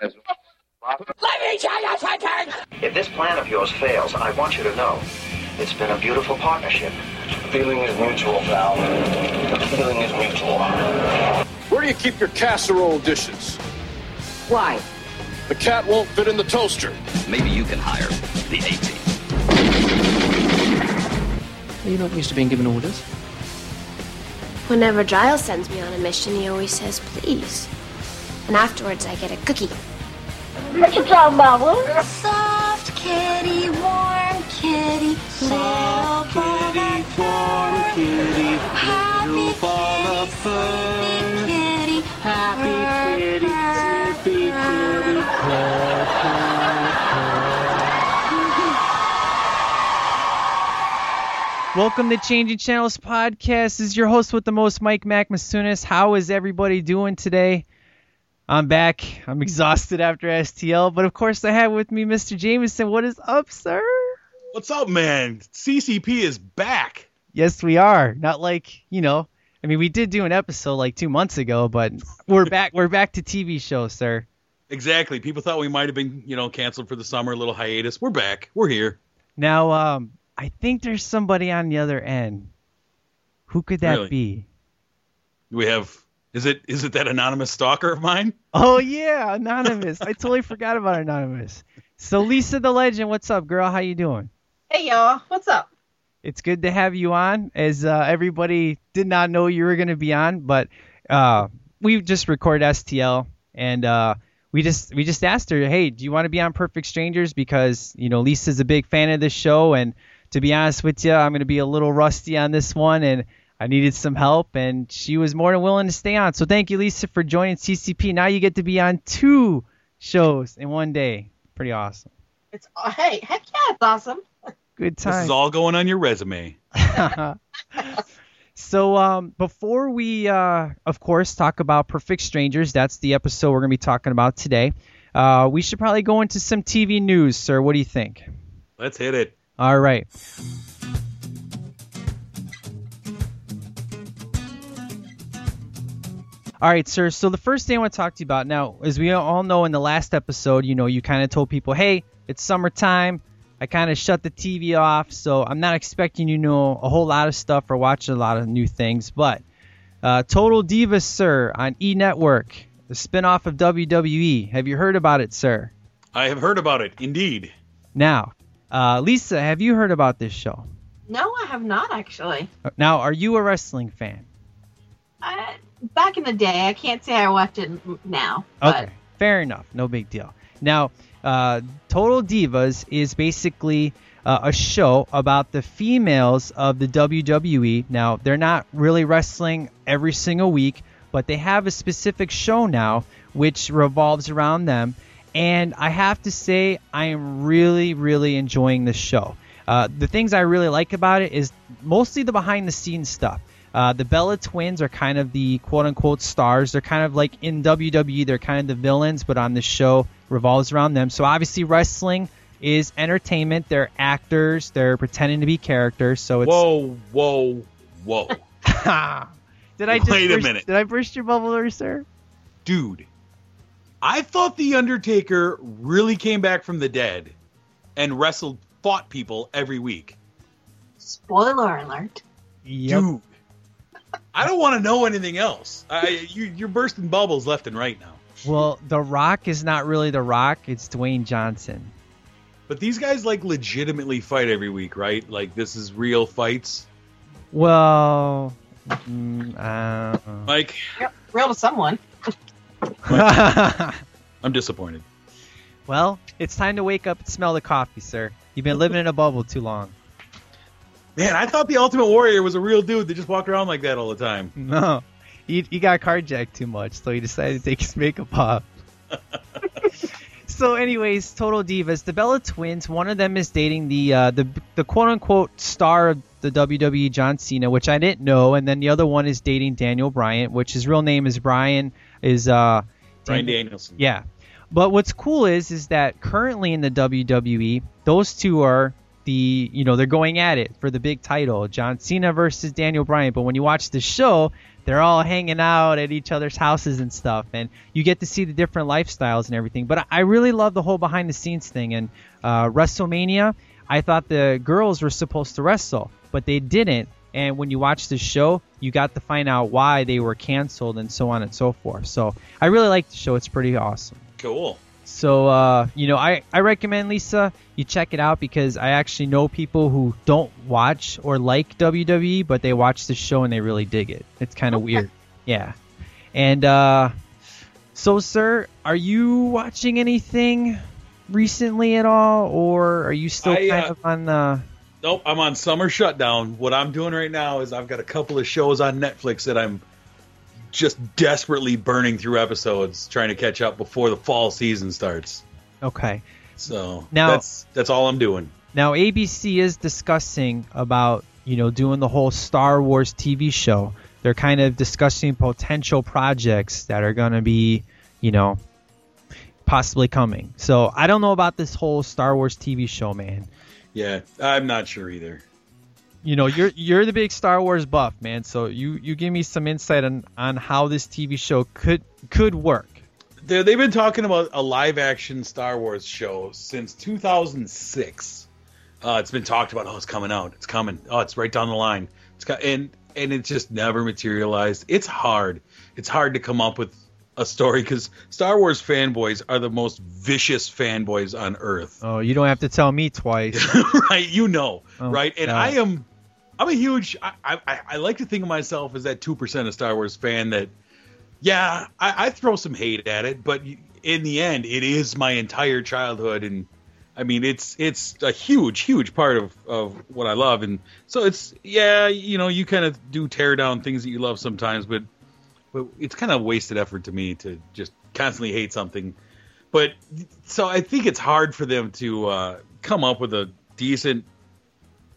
Let me tell you something! If this plan of yours fails, I want you to know it's been a beautiful partnership. Feeling is mutual, Val. The feeling is mutual. Where do you keep your casserole dishes? Why? The cat won't fit in the toaster. Maybe you can hire the A team. You're not used to being given orders. Whenever Giles sends me on a mission, he always says, please. And afterwards, I get a cookie. What you talking about, Will? Soft kitty, warm kitty, Soft kitty, warm kitty, happy ball of fur. kitty, Happy kitty, happy kitty, purr, Welcome to Changing Channels Podcast. This is your host with the most, Mike Macmasunis. How is everybody doing today? I'm back. I'm exhausted after STL, but of course I have with me Mr. Jameson. What is up, sir? What's up, man? CCP is back. Yes, we are. Not like, you know, I mean, we did do an episode like two months ago, but we're back. We're back to TV shows, sir. Exactly. People thought we might have been, you know, canceled for the summer, a little hiatus. We're back. We're here. Now, um, I think there's somebody on the other end. Who could that Really? be? We have. Is it is it that anonymous stalker of mine? Oh yeah, anonymous. I totally forgot about anonymous. So Lisa the legend, what's up, girl? How you doing? Hey y'all, what's up? It's good to have you on. As uh, everybody did not know you were going to be on, but uh, we just recorded STL, and uh, we just we just asked her, hey, do you want to be on Perfect Strangers? Because you know Lisa's a big fan of this show, and to be honest with you, I'm going to be a little rusty on this one, and I needed some help, and she was more than willing to stay on. So thank you, Lisa, for joining CCP. Now you get to be on two shows in one day. Pretty awesome. It's hey, heck yeah, it's awesome. Good time. This is all going on your resume. so um, before we, uh, of course, talk about Perfect Strangers, that's the episode we're going to be talking about today. Uh, we should probably go into some TV news, sir. What do you think? Let's hit it. All right. All right, sir. So the first thing I want to talk to you about now, as we all know in the last episode, you know, you kind of told people, hey, it's summertime. I kind of shut the TV off, so I'm not expecting you to know a whole lot of stuff or watch a lot of new things. But uh, Total Divas, sir, on E Network, the spinoff of WWE. Have you heard about it, sir? I have heard about it. Indeed. Now, uh, Lisa, have you heard about this show? No, I have not actually. Now, are you a wrestling fan? I, back in the day, I can't say I watch it now. But Okay, fair enough. No big deal. Now, uh, Total Divas is basically uh, a show about the females of the WWE. Now, they're not really wrestling every single week, but they have a specific show now which revolves around them. And I have to say, I am really, really enjoying this show. Uh, the things I really like about it is mostly the behind the scenes stuff. Uh, the Bella twins are kind of the quote unquote stars. They're kind of like in WWE, they're kind of the villains, but on this show revolves around them. So obviously, wrestling is entertainment. They're actors. They're pretending to be characters. So it's Whoa, whoa, whoa. did I just Wait a burst, minute. Did I burst your bubble, there, sir? Dude, I thought The Undertaker really came back from the dead and wrestled, fought people every week. spoiler alert. Yep. Dude, I don't want to know anything else. I, you, you're bursting bubbles left and right now. Well, The Rock is not really The Rock. It's Dwayne Johnson. But these guys like legitimately fight every week, right? Like this is real fights. Well, mm, uh, Like Yep, real to someone. I'm disappointed. well, it's time to wake up and smell the coffee, sir. You've been living in a bubble too long. Man, I thought the Ultimate Warrior was a real dude that just walked around like that all the time. No, he, he got carjacked too much, so he decided to take his makeup off. so, anyways, Total Divas, the Bella Twins. One of them is dating the uh, the the quote unquote star of the WWE, John Cena, which I didn't know, and then the other one is dating Daniel Bryan, which his real name is Brian. Is uh, Brian Dan- Danielson. Yeah. But what's cool is is that currently in the WWE, those two are the you know they're going at it for the big title, John Cena versus Daniel Bryan. But when you watch the show, they're all hanging out at each other's houses and stuff, and you get to see the different lifestyles and everything. But I- really love the whole behind the scenes thing. And uh, WrestleMania, I thought the girls were supposed to wrestle, but they didn't. And when you watch the show, you got to find out why they were canceled and so on and so forth. So I really like the show. It's pretty awesome. Cool. So, uh, you know, I, I recommend Lisa you check it out because I actually know people who don't watch or like WWE, but they watch the show and they really dig it. It's kind of weird. Yeah. And uh, so, sir, are you watching anything recently at all, or are you still I, kind uh, of on the? Nope, I'm on summer shutdown. What I'm doing right now is I've got a couple of shows on Netflix that I'm just desperately burning through episodes, trying to catch up before the fall season starts. Okay. So Now- that's that's all I'm doing. Now ABC is discussing about you know doing the whole Star Wars TV show. They're kind of discussing potential projects that are going to be you know possibly coming. So I don't know about this whole Star Wars TV show, man. Yeah, I'm not sure either. You know you're you're the big Star Wars buff, man. So you you give me some insight on on how this TV show could could work. They they've been talking about a live action Star Wars show since 2006. Uh, it's been talked about. Oh, it's coming out. It's coming. Oh, it's right down the line. It's got and and it just never materialized. It's hard. It's hard to come up with a story because Star Wars fanboys are the most vicious fanboys on earth. Oh, you don't have to tell me twice. right? You know, Oh, right? And God. I am, I'm a huge. I, I I like to think of myself as that two percent of Star Wars fan that, yeah, I, I throw some hate at it, but in the end, it is my entire childhood, and I mean, it's it's a huge, huge part of of what I love, and so it's yeah, you know, you kind of do tear down things that you love sometimes, but but it's kind of wasted effort to me to just constantly hate something. But so I think it's hard for them to uh, come up with a decent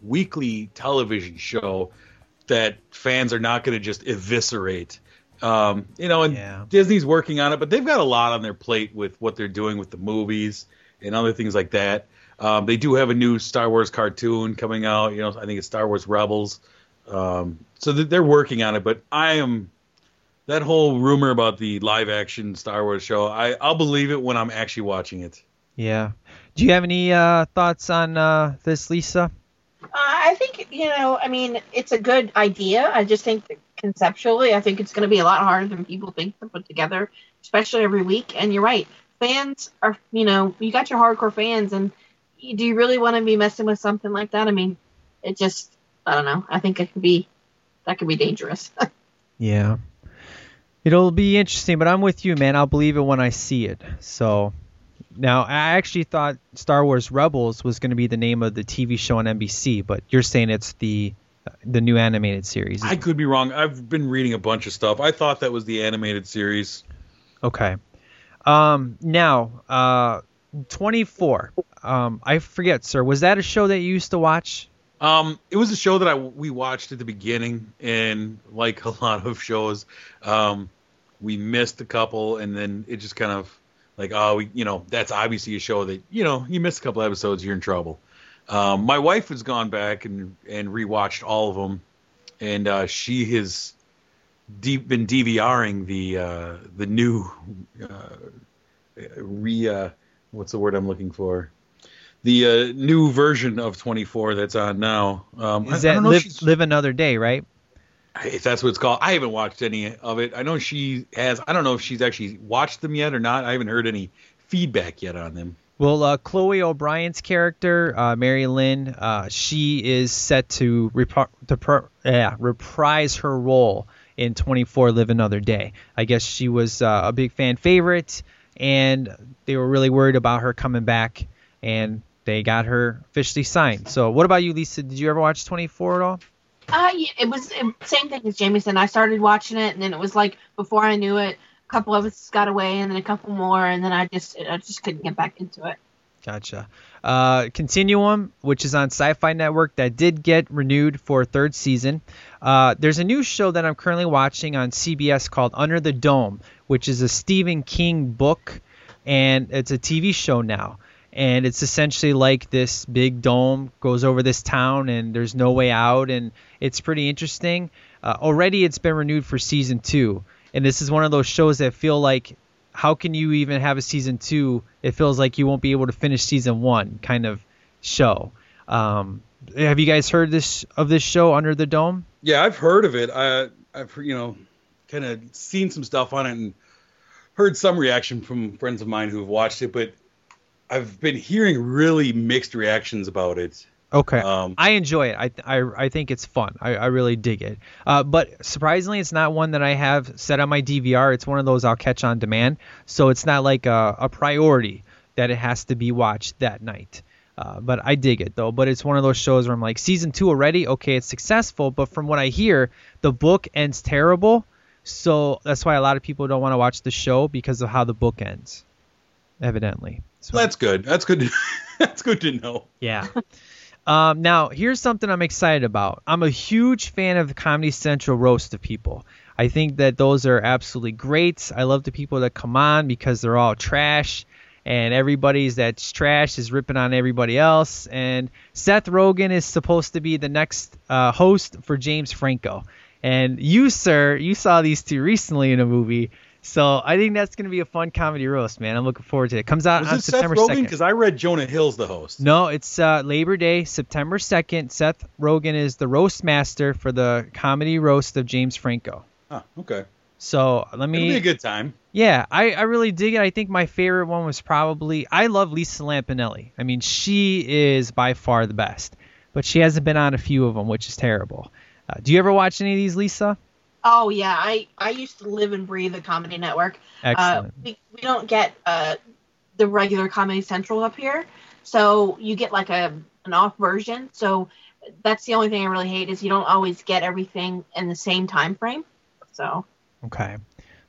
weekly television show that fans are not going to just eviscerate. Um, you know, and Yeah. Disney's working on it, but they've got a lot on their plate with what they're doing with the movies and other things like that. Um, they do have a new Star Wars cartoon coming out. You know, I think it's Star Wars Rebels. Um, so th- they're working on it, but I am that whole rumor about the live action Star Wars show. I I'll believe it when I'm actually watching it. yeah. Do you have any uh, thoughts on uh, this, Lisa? Uh, I think you know. I mean, it's a good idea. I just think conceptually, I think it's going to be a lot harder than people think to put together, especially every week. And you're right, fans are. You know, you got your hardcore fans, and do you really want to be messing with something like that? I mean, it just. I don't know. I think it could be. That could be dangerous. Yeah. It'll be interesting, but I'm with you, man. I'll believe it when I see it. So now I actually thought Star Wars Rebels was going to be the name of the TV show on NBC, but you're saying it's the the new animated series. I could be wrong. I've been reading a bunch of stuff. I thought that was the animated series. Okay. Um, now, uh, 24. Um, I forget, sir. Was that a show that you used to watch? Um, it was a show that I we watched at the beginning, and like a lot of shows, um, we missed a couple, and then it just kind of like, oh, we, you know, that's obviously a show that you know you miss a couple episodes, you're in trouble. Um, my wife has gone back and and rewatched all of them, and uh, she has deep been DVRing the uh, the new uh, re uh, what's the word I'm looking for the uh, new version of 24 that's on now. Um, Is I that don't live, live Another Day, right? If that's what it's called. I haven't watched any of it. I know she has. I don't know if she's actually watched them yet or not. I haven't heard any feedback yet on them. Well, uh, Chloe O'Brian's character, uh, Mary Lynn, uh, she is set to, repri- to yeah, reprise her role in 24 Live Another Day. I guess she was uh, a big fan favorite, and they were really worried about her coming back, and they got her officially signed. So, what about you, Lisa? Did you ever watch 24 at all? Uh, it was it, same thing as Jameson. I started watching it, and then it was like before I knew it, a couple of us got away, and then a couple more, and then I just I just couldn't get back into it. Gotcha. Uh, Continuum, which is on Sci-Fi Network, that did get renewed for a third season. Uh, there's a new show that I'm currently watching on CBS called Under the Dome, which is a Stephen King book, and it's a TV show now. And it's essentially like this big dome goes over this town, and there's no way out, and it's pretty interesting. uh, already it's been renewed for season two, and this is one of those shows that feel like how can you even have a season two? It feels like you won't be able to finish season one kind of show. Um, have you guys heard this of this show Under the Dome? Yeah, I've heard of it. I, I've you know kind of seen some stuff on it and heard some reaction from friends of mine who have watched it, but I've been hearing really mixed reactions about it. Okay. Um, I enjoy it. I, I, I think it's fun. I, I really dig it. Uh, but surprisingly, it's not one that I have set on my DVR. It's one of those I'll catch on demand. So it's not like a, a priority that it has to be watched that night. Uh, but I dig it though. But it's one of those shows where I'm like, season two already, okay, it's successful. But from what I hear, the book ends terrible. So that's why a lot of people don't want to watch the show because of how the book ends, evidently. So that's good. That's good. To, that's good to know. Yeah. Um, now, here's something I'm excited about. I'm a huge fan of the Comedy Central roast of people. I think that those are absolutely great. I love the people that come on because they're all trash, and everybody's that's trash is ripping on everybody else. And Seth Rogen is supposed to be the next uh, host for James Franco. And you, sir, you saw these two recently in a movie. So I think that's going to be a fun comedy roast, man. I'm looking forward to it. it comes out Was on it September Seth Rogen? 2nd. Because I read Jonah Hill's the host. No, it's uh, Labor Day, September 2nd. Seth Rogen is the roast master for the comedy roast of James Franco. Oh, okay. So let me. It'll be a good time. Yeah, I, I really dig it. I think my favorite one was probably I love Lisa Lampanelli. I mean, she is by far the best, but she hasn't been on a few of them, which is terrible. Uh, do you ever watch any of these, Lisa? Oh yeah, I I used to live and breathe the Comedy Network. Excellent. Uh, we we don't get uh the regular Comedy Central up here, so you get like a an off version. So that's the only thing I really hate is you don't always get everything in the same time frame. So Okay,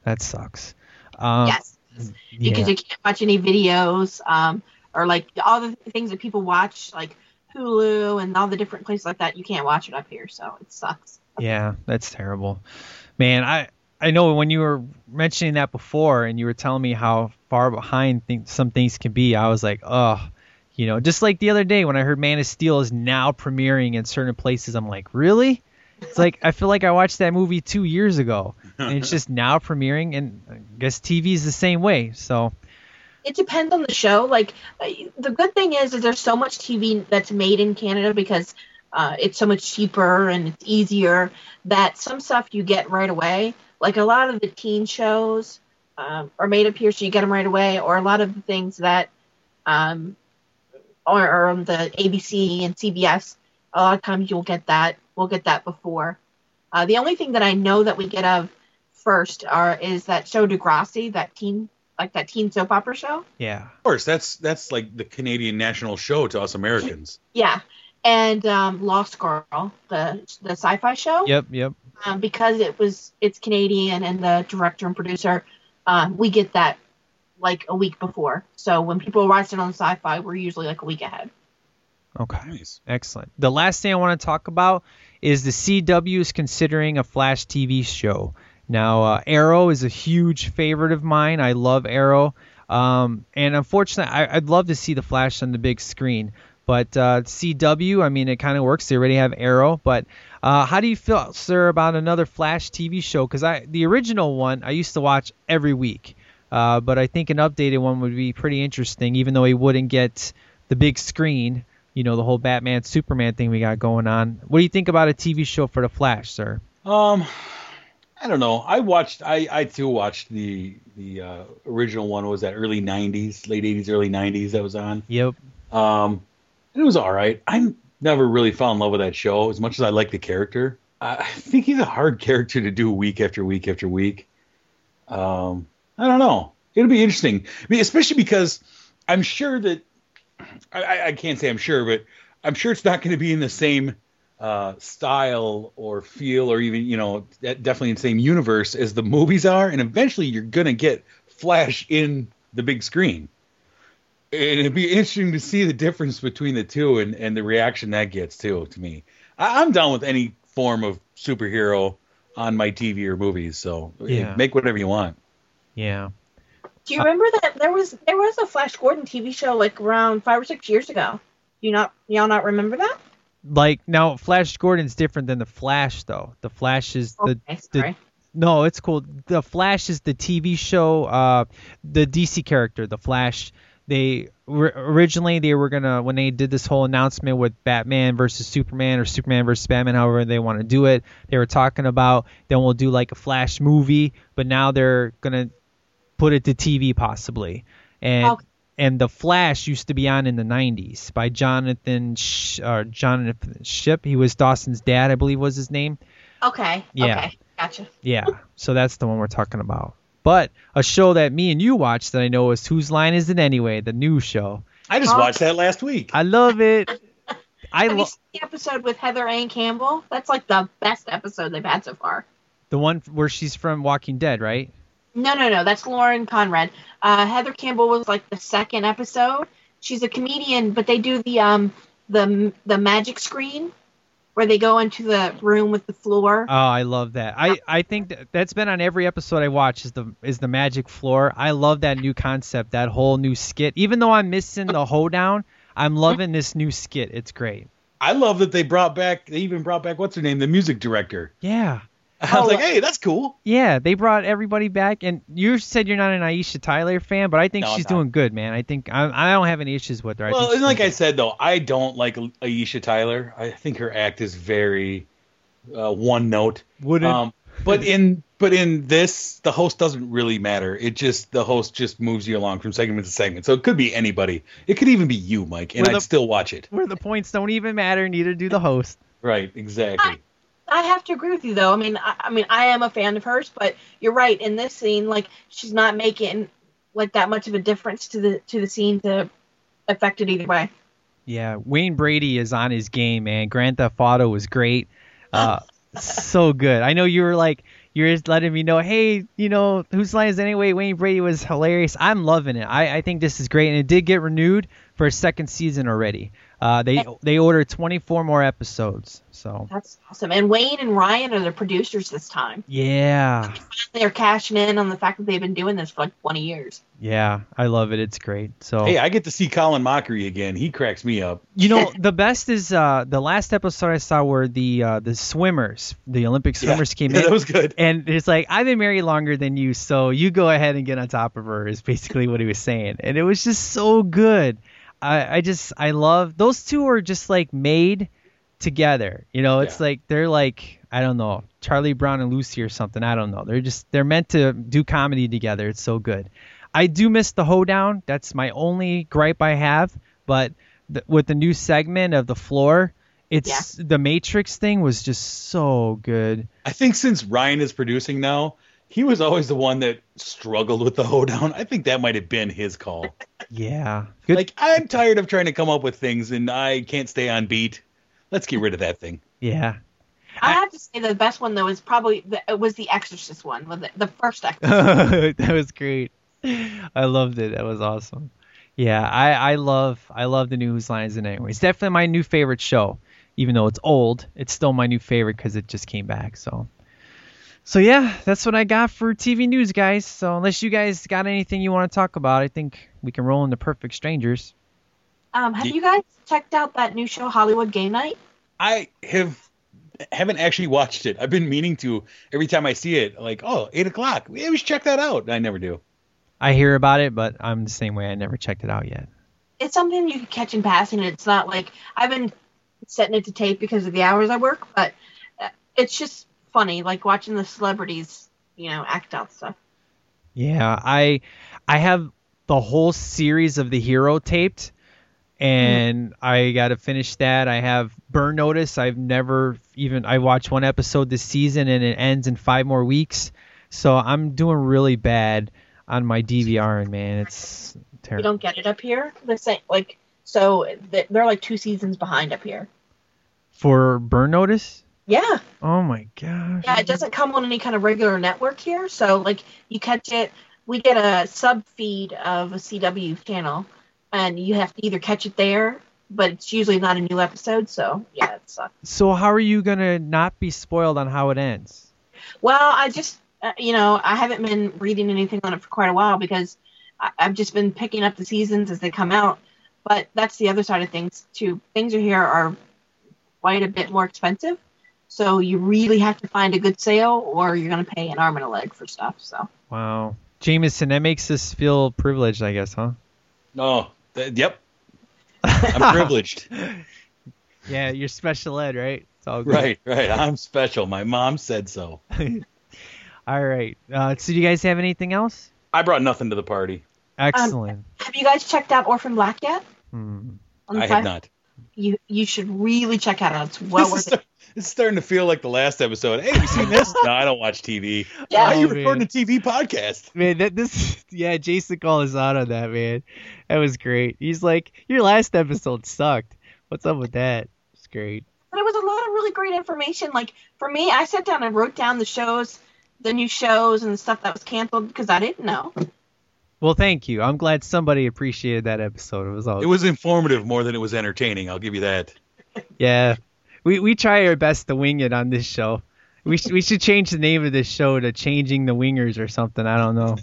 that sucks. Um, yes, because yeah. you can't watch any videos um or like all the things that people watch like Hulu and all the different places like that. You can't watch it up here, so it sucks. Yeah, that's terrible. Man, I I know when you were mentioning that before and you were telling me how far behind th- some things can be, I was like, oh, you know, just like the other day when I heard Man of Steel is now premiering in certain places, I'm like, really? It's like I feel like I watched that movie two years ago, and it's just now premiering, and I guess TV is the same way. So it depends on the show. Like the good thing is, is there's so much TV that's made in Canada because uh, it's so much cheaper and it's easier that some stuff you get right away. Like a lot of the teen shows um, are made up here, so you get them right away. Or a lot of the things that um, are, are on the ABC and CBS, a lot of times you'll get that. We'll get that before. Uh, the only thing that I know that we get of first are is that show Degrassi, that teen like that teen soap opera show. yeah, Of course, that's that's like the Canadian national show to us Americans. Yeah, and um, Lost Girl, the the sci-fi show. yep, yep. Um, because it was it's Canadian and the director and producer, um, we get that like a week before. So when people watch it on sci-fi, we're usually like a week ahead. Okay. Nice. Excellent. The last thing I want to talk about is the CW is considering a Flash TV show. Now, uh, Arrow is a huge favorite of mine. I love Arrow. Um, and unfortunately, I, I'd love to see the Flash on the big screen. But uh, CW, I mean, it kind of works. They already have Arrow. But uh, how do you feel, sir, about another Flash TV show? Because I the original one I used to watch every week. Uh, but I think an updated one would be pretty interesting, even though he wouldn't get the big screen you know the whole Batman Superman thing we got going on. What do you think about a TV show for the Flash, sir? Um, I don't know. I watched. I I too watched the the uh, original one. Was that early '90s, late '80s, early '90s that was on? Yep. Um, it was all right. I never really fell in love with that show as much as I like the character. I think he's a hard character to do week after week after week. Um, I don't know. It'll be interesting, I mean, especially because I'm sure that I- I, I can't say I'm sure, but I'm sure it's not going to be in the same uh, style or feel, or even you know, definitely in the same universe as the movies are. And eventually, you're going to get Flash in the big screen. And it'd be interesting to see the difference between the two and, and the reaction that gets too. To me, I, I'm down with any form of superhero on my TV or movies. So Yeah. make whatever you want. Yeah. Do you remember that there was there was a Flash Gordon TV show like around five or six years ago? Do you not y'all not remember that? like now Flash Gordon's different than the Flash though. The Flash is the, Okay, the no, it's cool. The Flash is the TV show, uh, the DC character, the Flash. They originally they were gonna when they did this whole announcement with Batman versus Superman or Superman versus Batman, however they want to do it. They were talking about then we'll do like a Flash movie, but now they're gonna put it to TV possibly. And Okay. and the Flash used to be on in the 90s by Jonathan Sh- uh, Jonathan Shipp. He was Dawson's dad, I believe was his name. Okay. Yeah. Okay. Gotcha. Yeah, so that's the one we're talking about. But a show that me and you watched that I know is Whose Line Is It Anyway? The new show. I just watched that last week. I love it. I Have you love seen the episode with Heather Anne Campbell? That's like the best episode they've had so far. the one where she's from Walking Dead, right? No, no, no. That's Lauren Conrad. Uh, Heather Campbell was like the second episode. She's a comedian, but they do the um the the magic screen where they go into the room with the floor. Oh, I love that. I, I think that that's been on every episode I watch is the is the magic floor. I love that new concept, that whole new skit. Even though I'm missing the hoedown, I'm loving this new skit. It's great. I love that they brought back. They even brought back what's her name, the music director. Yeah. I was like, hey, that's cool. Yeah, they brought everybody back, and you said you're not an Aisha Tyler fan, but I think No, she's doing good, man. I think I, I don't have any issues with her. I Well, and like I said though, I don't like Aisha Tyler. I think her act is very uh, one note. Would? Um, but in but in this, the host doesn't really matter. It just the host just moves you along from segment to segment. So it could be anybody. It could even be you, Mike, and With I'd still watch it. where the points don't even matter, neither do the host. Right, exactly. I have to agree with you though. I mean, I, I mean, I am a fan of hers, but you're right. In this scene, like she's not making like that much of a difference to the to the scene to affect it either way. Yeah, Wayne Brady is on his game, man. Grand Theft Auto was great. Uh, so good. I know you were like, you're just letting me know, hey, you know, whose line is anyway? Wayne Brady was hilarious. I'm loving it. I, I think this is great, and it did get renewed for a second season already. Uh, they they ordered 24 more episodes. So That's awesome. And Wayne and Ryan are the producers this time. yeah, They're cashing in on the fact that they've been doing this for like 20 years. yeah, I love it. It's great. So Hey, I get to see Colin Mochrie again. He cracks me up. You know, the best is uh, the last episode I saw where the uh, the swimmers, the Olympic swimmers came Yeah, in. that was good. And it's like, I've been married longer than you, so you go ahead and get on top of her, is basically what he was saying. And it was just so good. I, I just, I love, those two are just like made together. You know, it's like, they're like, I don't know, Charlie Brown and Lucy or something. I don't know. They're just, they're meant to do comedy together. It's so good. I do miss the hoedown. That's my only gripe I have. But th- with the new segment of the floor, it's the Matrix thing was just so good. I think since Ryan is producing now, he was always the one that struggled with the hoedown. I think that might have been his call. Yeah. Like I'm tired of trying to come up with things and I can't stay on beat. Let's get rid of that thing. Yeah. I have to say the best one though is probably the, it was the Exorcist one, was the, the first Exorcist. that was great. I loved it. That was awesome. Yeah, I, I love I love the new Whose Line Is It Anyway. It's definitely my new favorite show, even though it's old. It's still my new favorite because it just came back. So, so yeah, that's what I got for TV news, guys. So unless you guys got anything you want to talk about, I think we can roll into Perfect Strangers. Um, have you guys checked out that new show Hollywood Game Night? I have haven't actually watched it. I've been meaning to every time I see it, like, oh, eight o'clock. Yeah, we should check that out. I never do. I hear about it, but I'm the same way. I never checked it out yet. It's something you can catch in passing. and It's not like I've been setting it to tape because of the hours I work, but uh, it's just funny, like watching the celebrities, you know, act out stuff. Yeah, I I have the whole series of the hero taped and I got to finish that. I have Burn Notice. I've never even I watched one episode this season and it ends in 5 more weeks. So I'm doing really bad on my DVR and man, it's terrible. You don't get it up here. The same, like so they're like two seasons behind up here. For Burn Notice? Yeah, Oh my gosh. yeah. It doesn't come on any kind of regular network here, so like you catch it. We get a sub feed of a CW channel, and you have to either catch it there, but it's usually not a new episode. So yeah, it sucks. So how are you going to not be spoiled on how it ends? Well, I just, uh, you know, I haven't been reading anything on it for quite a while because I, I've just been picking up the seasons as they come out. But that's the other side of things too. Things are here are quite a bit more expensive. So you really have to find a good sale, or you're going to pay an arm and a leg for stuff. So Wow. Jameson, that makes us feel privileged, I guess, huh? No. Th- yep. I'm privileged. Yeah, you're special ed, right? It's all good. right, right. I'm special. My mom said so. All right. Uh, so, do you guys have anything else? I brought nothing to the party. Excellent. have you guys checked out Orphan Black yet? Hmm. I have not. You you should really check it out. It's well This is, worth it. Start- this is starting to feel like the last episode. Hey, you seen this? no, I don't watch TV. Yeah. Why are you Oh, man. recording a TV podcast? Man, that this yeah, Jason called us out on that, man. That was great. He's like, Your last episode sucked. What's up with that? It's great. But it was a lot of really great information. Like for me, I sat down and wrote down the shows, the new shows and the stuff that was canceled because I didn't know. Well, thank you. I'm glad somebody appreciated that episode. It was all It was informative more than it was entertaining. I'll give you that. Yeah. We we try our best to wing it on this show. We should we should change the name of this show to Changing the Wingers or something. I don't know.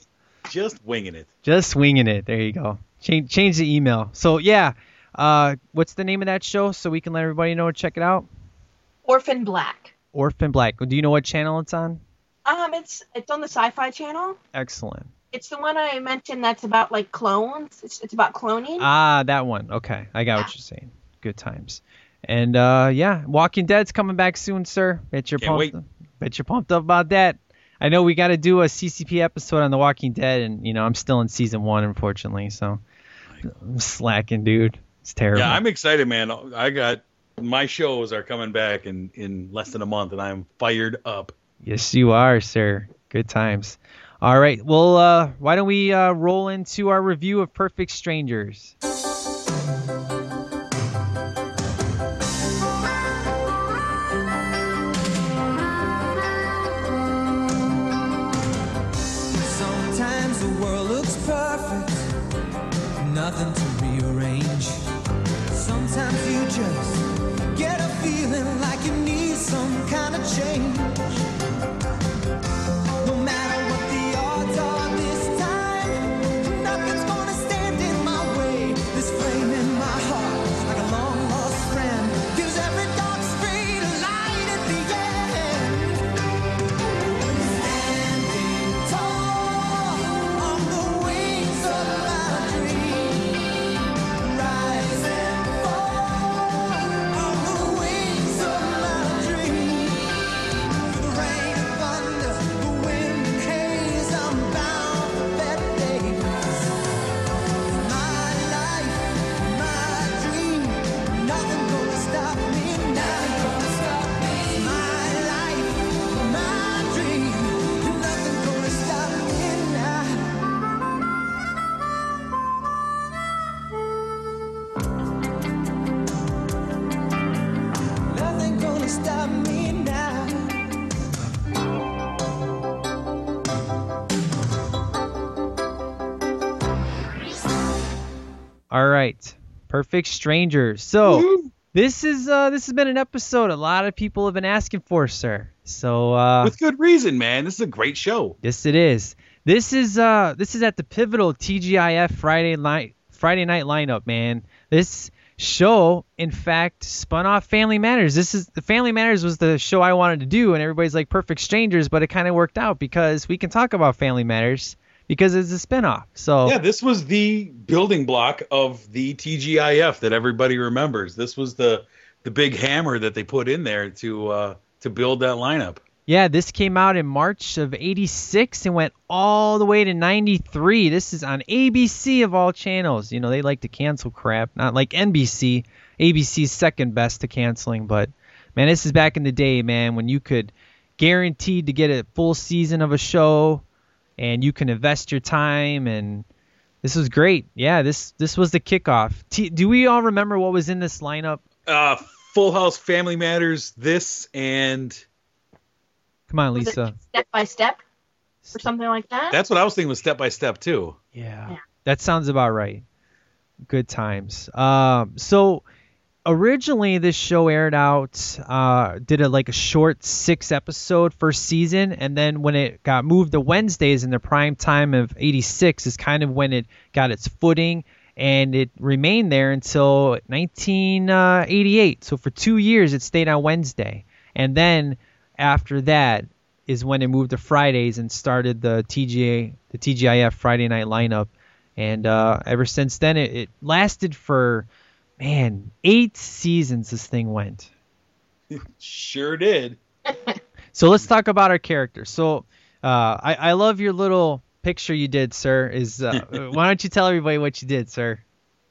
Just winging it. Just winging it. There you go. Change change the email. So yeah, uh, what's the name of that show so we can let everybody know to check it out? Orphan Black. Orphan Black. Do you know what channel it's on? Um, it's it's on the Sci-Fi Channel. Excellent. It's the one I mentioned that's about like clones. It's, it's about cloning. Ah, that one. Okay, I got what you're saying. Good times. And uh, yeah, Walking Dead's coming back soon, sir. Bet you're Can't pumped. wait. Bet you're pumped up about that. I know we got to do a CCP episode on The Walking Dead, and you know I'm still in season one, unfortunately. So I'm slacking, dude. It's terrible. Yeah, I'm excited, man. I got my shows are coming back in in less than a month, and I'm fired up. Yes, you are, sir. Good times. All right. Well, uh, why don't we uh, roll into our review of Perfect Strangers? Perfect Strangers. So this is uh, this has been an episode a lot of people have been asking for, sir. So uh, With good reason, man. This is a great show. yes, it is. This is uh, this is at the pivotal TGIF Friday night Friday night lineup, man. This show, in fact, spun off Family Matters. This is the Family Matters was the show I wanted to do, and everybody's like Perfect Strangers, but it kind of worked out because we can talk about Family Matters because it's a spinoff. So Yeah, this was the building block of the TGIF that everybody remembers. This was the the big hammer that they put in there to uh, to build that lineup. Yeah, this came out in March of 86 and went all the way to 93. This is on ABC of all channels. You know, they like to cancel crap, not like NBC. ABC's second best to canceling, but man, this is back in the day, man, when you could guaranteed to get a full season of a show and you can invest your time and this was great. Yeah, this this was the kickoff. T- do we all remember what was in this lineup? Uh, Full House, Family Matters, this and Come on, Was it Lisa. step by step or something like that. that's what I was thinking was Step by Step too. Yeah. That sounds about right. Good times. Um, so originally this show aired out, uh, did a like a short six episode first season, and then when it got moved to Wednesdays in the prime time of '86 is kind of when it got its footing and it remained there until 1988. So for two years, it stayed on Wednesday, and then after that is when it moved to Fridays and started the TGA, the TGIF Friday night lineup, and uh, ever since then, it, it lasted for man eight seasons. This thing went. Sure did. So let's talk about our characters. So uh, I, I love your little picture you did, sir. Is uh, why don't you tell everybody what you did, sir?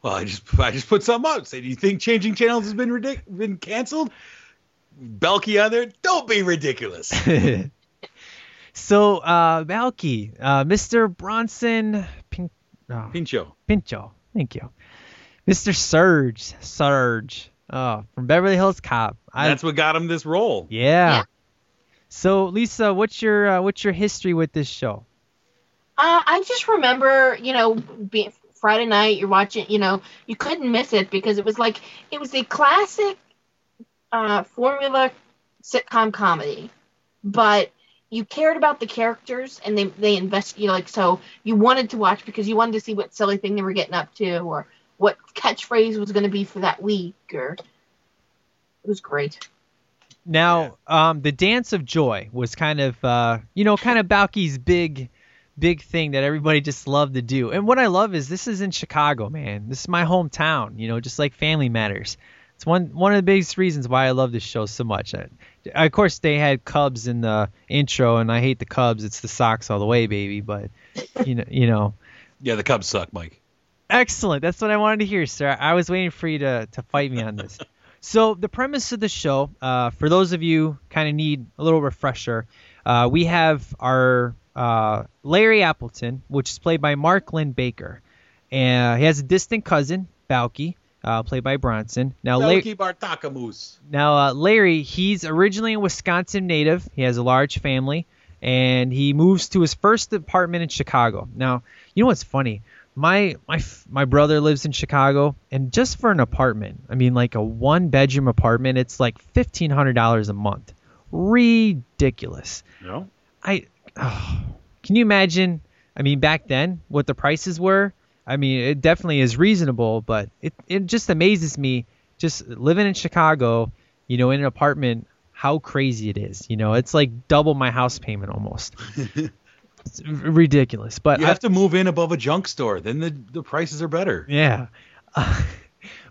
Well, I just I just put something up. Say, do you think changing channels has been ridic- been canceled? Balki on there. Don't be ridiculous. so uh, Balki, uh, Mr. Bronson Pin- oh, Pinchot. Pinchot, thank you, Mr. Serge, Serge, oh, from Beverly Hills Cop. I- That's what got him this role. yeah. So Lisa, what's your uh, what's your history with this show? Uh, I just remember, you know, being Friday night, you're watching, you know, you couldn't miss it because it was like it was a classic uh, formula sitcom comedy, but you cared about the characters and they they invest you know, like so you wanted to watch because you wanted to see what silly thing they were getting up to or what catchphrase was going to be for that week or it was great. Now, um, the Dance of Joy was kind of, uh, you know, kind of Balki's big, big thing that everybody just loved to do. And what I love is this is in Chicago, man. This is my hometown, you know, just like Family Matters. It's one one of the biggest reasons why I love this show so much. I, of course, they had Cubs in the intro, and I hate the Cubs. It's the Sox all the way, baby. But you know, you know, Yeah, the Cubs suck, Mike. Excellent. That's what I wanted to hear, sir. I was waiting for you to, to fight me on this. so the premise of the show, uh, for those of you kind of need a little refresher, uh, we have our uh, Larry Appleton, which is played by Mark Linn-Baker, and he has a distant cousin, Balki, uh, played by Bronson. Now, Larry, Balki Bartokomous. now, uh, Larry, he's originally a Wisconsin native. He has a large family, and he moves to his first apartment in Chicago. Now, you know what's funny? My my my brother lives in Chicago, and just for an apartment, I mean, like a one bedroom apartment, it's like fifteen hundred dollars a month. Ridiculous. No. I oh, can you imagine? I mean, back then, what the prices were. I mean, it definitely is reasonable, but it it just amazes me just living in Chicago, you know, in an apartment, how crazy it is. You know, it's like double my house payment almost. it's ridiculous. But You I- have to move in above a junk store. Then the the prices are better. yeah.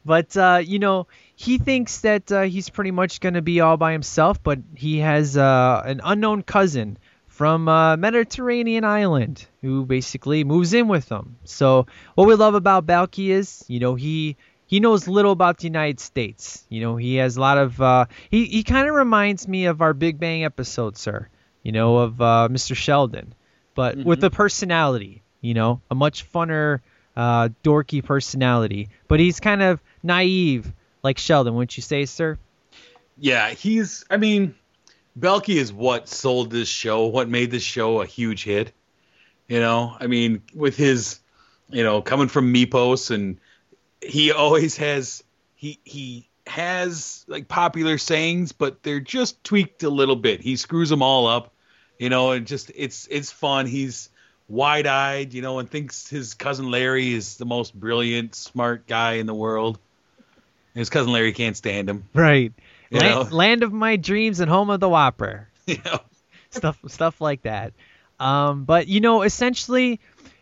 but uh, you know, he thinks that uh, he's pretty much going to be all by himself, but he has uh, an unknown cousin from uh, Mediterranean island who basically moves in with him. So what we love about Balki is, you know, he he knows little about the United States. You know, he has a lot of uh, he he kind of reminds me of our Big Bang episode, sir. You know, of uh, Mr. Sheldon, but with a personality. You know, a much funner, uh, dorky personality. But he's kind of naive, like Sheldon, wouldn't you say, sir? Yeah, he's. I mean, Balki is what sold this show, what made this show a huge hit. You know, I mean, with his, you know, coming from Mypos, and he always has he he has like popular sayings, but they're just tweaked a little bit. He screws them all up, you know, and just it's it's fun. He's wide-eyed, you know, and thinks his cousin Larry is the most brilliant, smart guy in the world. And his cousin Larry can't stand him. Right. Land, land of my dreams and home of the Whopper. You know? stuff stuff like that. Um, but you know, essentially,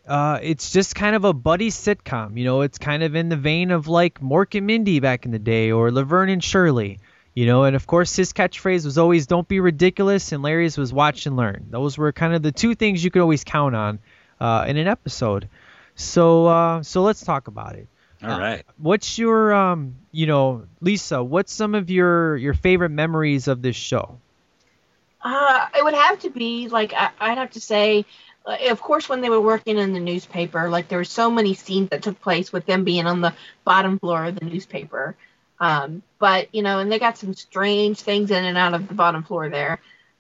uh, it's just kind of a buddy sitcom. You know, it's kind of in the vein of like Mork and Mindy back in the day, or Laverne and Shirley. You know, and of course his catchphrase was always "Don't be ridiculous," and Larry's was "Watch and learn." Those were kind of the two things you could always count on uh, in an episode. So, uh, so let's talk about it. All right. What's your, um, you know, Lisa? What's some of your your favorite memories of this show? Uh, it would have to be like I, I'd have to say, uh, of course, when they were working in the newspaper, like there were so many scenes that took place with them being on the bottom floor of the newspaper. Um, but you know, and they got some strange things in and out of the bottom floor there.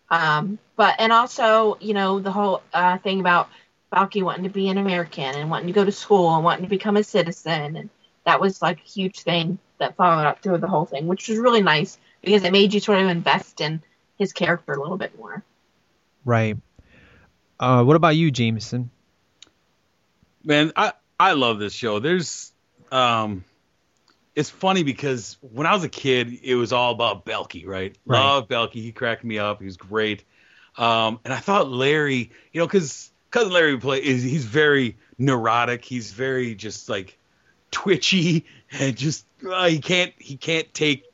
Um, but and also, you know, the whole uh, thing about Balki wanting to be an American and wanting to go to school and wanting to become a citizen, and that was like a huge thing that followed up through the whole thing, which was really nice because it made you sort of invest in his character a little bit more. Right. Uh, what about you, Jameson? Man, I I love this show. There's um, it's funny because when I was a kid, it was all about Balki, right? Right. Love Balki. He cracked me up. He was great. Um, and I thought Larry, you know, because cousin Larry play is he's very neurotic. He's very just like twitchy and just uh, he can't he can't take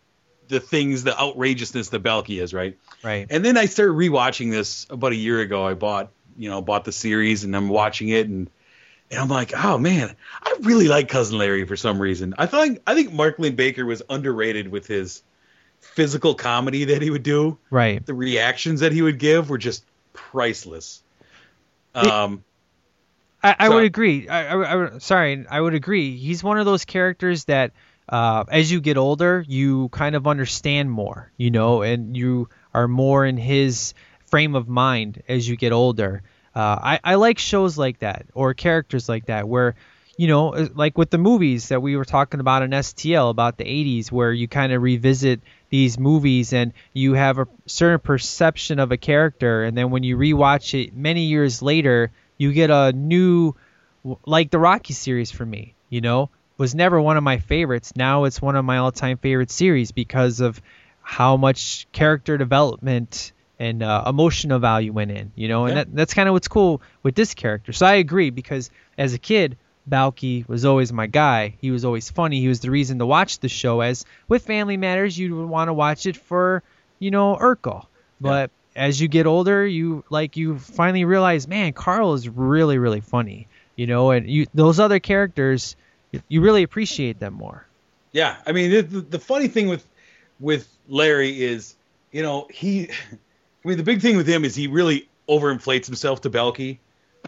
the things the outrageousness that Balki is, right? Right. And then I started rewatching this about a year ago. I bought, you know, bought the series and I'm watching it and and I'm like, oh man, I really like Cousin Larry for some reason. I think I think Mark Linn-Baker was underrated with his physical comedy that he would do. Right. The reactions that he would give were just priceless. Um, I, I So- would agree. I, I, I, sorry, I would agree. He's one of those characters that, uh, as you get older, you kind of understand more, you know, and you are more in his frame of mind as you get older. Uh, I, I like shows like that or characters like that where, you know, uh, like with the movies that we were talking about in STL about the 80s, where you kind of revisit these movies and you have a certain perception of a character, and then when you rewatch it many years later, you get a new, like the Rocky series for me, you know, was never one of my favorites. Now it's one of my all-time favorite series because of how much character development and uh, emotional value went in, you know, and Yeah. that, that's kind of what's cool with this character. So I agree because as a kid, Balki was always my guy. He was always funny. He was the reason to watch the show. As with Family Matters, you would want to watch it for, you know, Urkel. But as you get older, you like you finally realize, man, Carl is really really funny. You know, and you those other characters, you really appreciate them more. Yeah, I mean the, the, the funny thing with with Larry is, you know, he, I mean the big thing with him is he really overinflates himself to Balki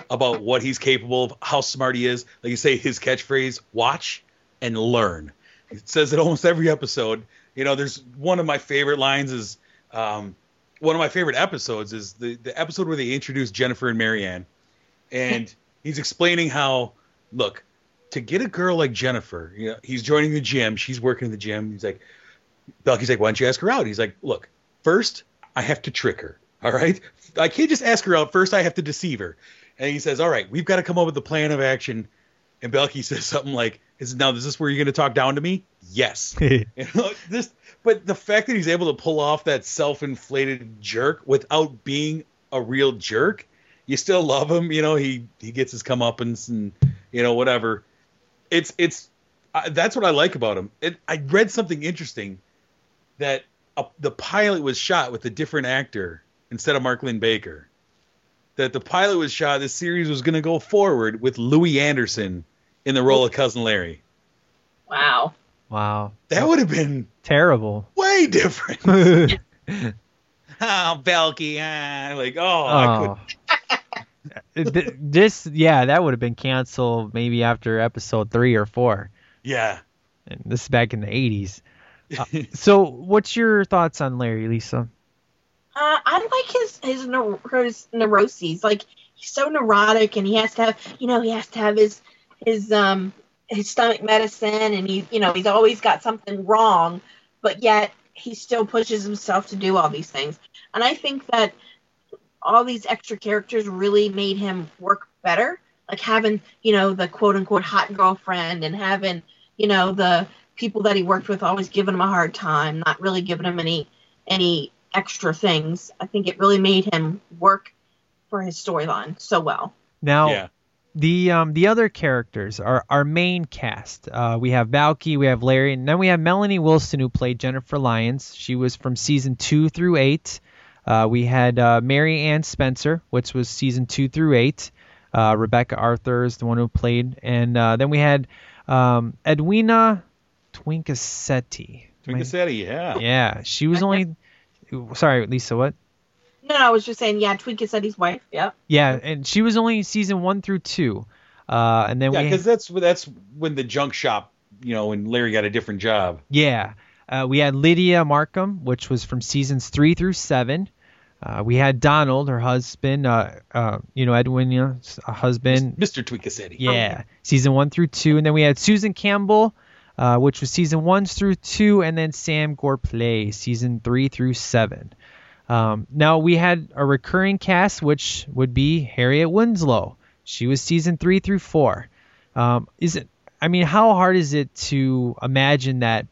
about what he's capable of, how smart he is. Like you say, his catchphrase, "Watch and learn." He says it almost every episode. You know, there's one of my favorite lines is, um, one of my favorite episodes is the the episode where they introduce Jennifer and Marianne, and he's explaining how, look, to get a girl like Jennifer, you know, he's joining the gym, she's working in the gym. He's like, Balki's like, why don't you ask her out? He's like, look, first I have to trick her. All right, I can't just ask her out. First, I have to deceive her. And he says, all right, we've got to come up with a plan of action. And Balki says something like, "Is now is this where you're going to talk down to me?" Yes. you know, this, but the fact that he's able to pull off that self-inflated jerk without being a real jerk, you still love him. You know, he he gets his comeuppance and you know whatever. It's it's uh, that's what I like about him. It, I read something interesting that uh, the pilot was shot with a different actor instead of Mark Linn-Baker. That the pilot was shot, this series was going to go forward with Louie Anderson in the role of Cousin Larry. Wow. Wow, That would have been terrible. way different. oh, Balki, ah, like oh, I could, Oh. This, yeah, that would have been canceled maybe after episode three or four. yeah. And this is back in the 80s. Uh, so, what's your thoughts on Larry, Lisa? Uh, I like his his, neur- his neuroses. Like he's so neurotic, and he has to have, you know, he has to have his his um his stomach medicine, and he, you know, he's always got something wrong, but yet he still pushes himself to do all these things. And I think that all these extra characters really made him work better. Like having, you know, the quote unquote hot girlfriend, and having, you know, the people that he worked with always giving him a hard time, not really giving him any any extra things. I think it really made him work for his storyline so well. Now, Yeah. the um the other characters are our main cast. Uh, we have Balki, we have Larry, and then we have Melanie Wilson who played Jennifer Lyons. She was from season two through eight. Uh, we had uh, Mary Ann Spencer, which was season two through eight. Uh, Rebecca Arthur is the one who played, and uh, then we had um, Edwina Twinkacetti. Am Twinkacetti, yeah. Yeah, she was only. Sorry, Lisa. What? No, no, I was just saying, yeah, Twinkie said wife. Yeah. Yeah, and she was only season one through two. Uh, and then Yeah, because that's that's when the junk shop, you know, when Larry got a different job. Yeah. Uh, we had Lydia Markham, which was from seasons three through seven. Uh, we had Donald, her husband, uh, uh, you know, Edwina's husband. Mr. Twinkacetti. Yeah, season one through two. And then we had Susan Campbell, uh, which was season one through two. And then Sam Gorpley, season three through seven. Um, now we had a recurring cast, which would be Harriet Winslow. She was season three through four. Um, is it? I mean, how hard is it to imagine that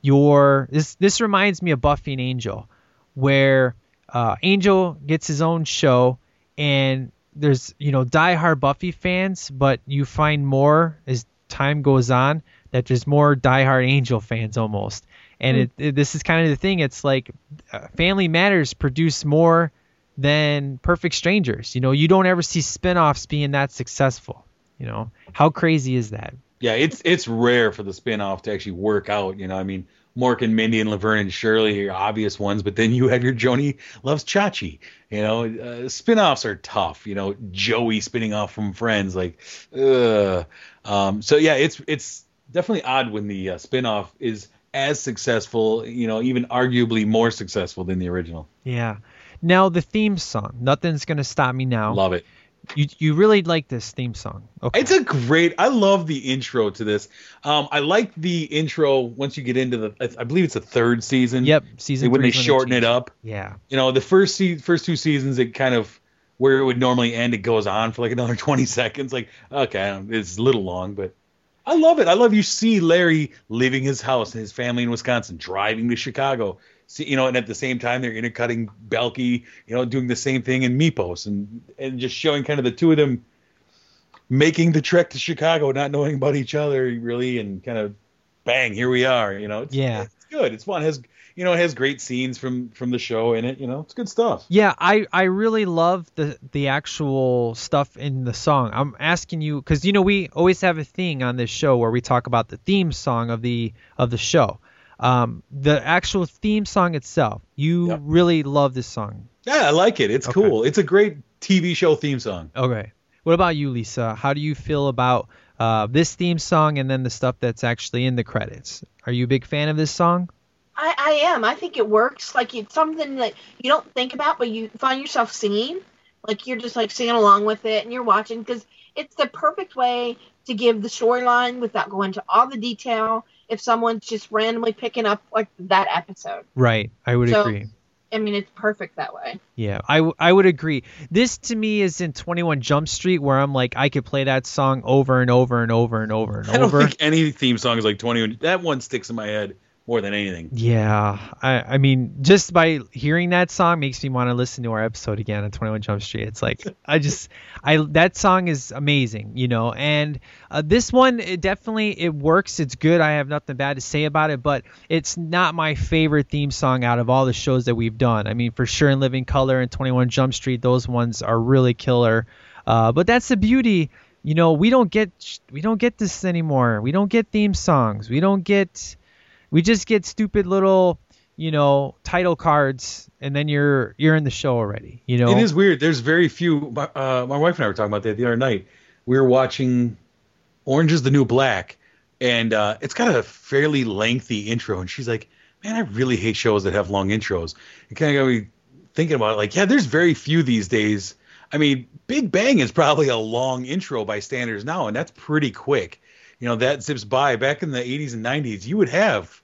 your this this reminds me of Buffy and Angel, where uh, Angel gets his own show, and there's you know diehard Buffy fans, but you find more as time goes on that there's more diehard Angel fans almost. And it, it, this is kind of the thing. It's like uh, Family Matters produce more than Perfect Strangers. You know, you don't ever see spin-offs being that successful. You know, how crazy is that? Yeah, it's it's rare for the spin-off to actually work out. You know, I mean, Mork and Mindy and Laverne and Shirley are obvious ones, but then you have your Joanie loves Chachi. You know, uh, spin-offs are tough. You know, Joey spinning off from Friends, like, ugh. Um, so yeah, it's it's definitely odd when the uh, spin-off is as successful. You know, even arguably more successful than the original. Yeah. Now the theme song, nothing's gonna stop me now. Love it. You you really like this theme song? Okay. It's a great. I love the intro to this. Um, I like the intro once you get into the. I- believe it's the third season. Yep, season when three they is when they shorten it up. Yeah. You know, the first se- first two seasons, it kind of where it would normally end, it goes on for like another 20 seconds. Like, okay, it's a little long, but I love it. I love you see Larry leaving his house and his family in Wisconsin, driving to Chicago. See, you know, and at the same time they're intercutting Balki, you know, doing the same thing in Mypos, and and just showing kind of the two of them making the trek to Chicago, not knowing about each other really, and kind of bang, here we are. You know, it's, Yeah. it's good. It's fun. It has you know, it has great scenes from from the show in it. You know, it's good stuff. Yeah, I, I really love the the actual stuff in the song. I'm asking you because you know we always have a thing on this show where we talk about the theme song of the of the show. Um, the actual theme song itself, you really love this song. Yeah, I like it. It's Okay. cool. It's a great TV show theme song. Okay. What about you, Lisa? How do you feel about uh, this theme song and then the stuff that's actually in the credits? Are you a big fan of this song? I, I am. I think it works. Like it's something that you don't think about, but you find yourself singing. Like you're just like singing along with it, and you're watching because it's the perfect way to give the storyline without going into all the detail. If someone's just randomly picking up like that episode, Right. I would So- agree. I mean, it's perfect that way. Yeah, I, w- I would agree. This to me is in 21 Jump Street where I'm like I could play that song over and over and over and over and I don't over. think any theme song is like 21. That one sticks in my head more than anything. Yeah, I, I mean, just by hearing that song makes me want to listen to our episode again on 21 Jump Street. It's like I just, I that song is amazing, you know. And uh, this one, it definitely it works. It's good. I have nothing bad to say about it, but it's not my favorite theme song out of all the shows that we've done. I mean, for sure, in Living Color and 21 Jump Street, those ones are really killer. Uh, but that's the beauty. You know, we don't get we don't get this anymore. We don't get theme songs. We don't get we just get stupid little you know title cards and then you're you're in the show already you know It is weird. There's very few. my- Uh, my wife and I were talking about that the other night. We were watching Orange is the New Black, and uh, it's got a fairly lengthy intro. And she's like, "Man, I really hate shows that have long intros." And kind of got me thinking about it. Like, yeah, there's very few these days. I mean, Big Bang is probably a long intro by standards now, and that's pretty quick. You know, that zips by. Back in the 80s and 90s, you would have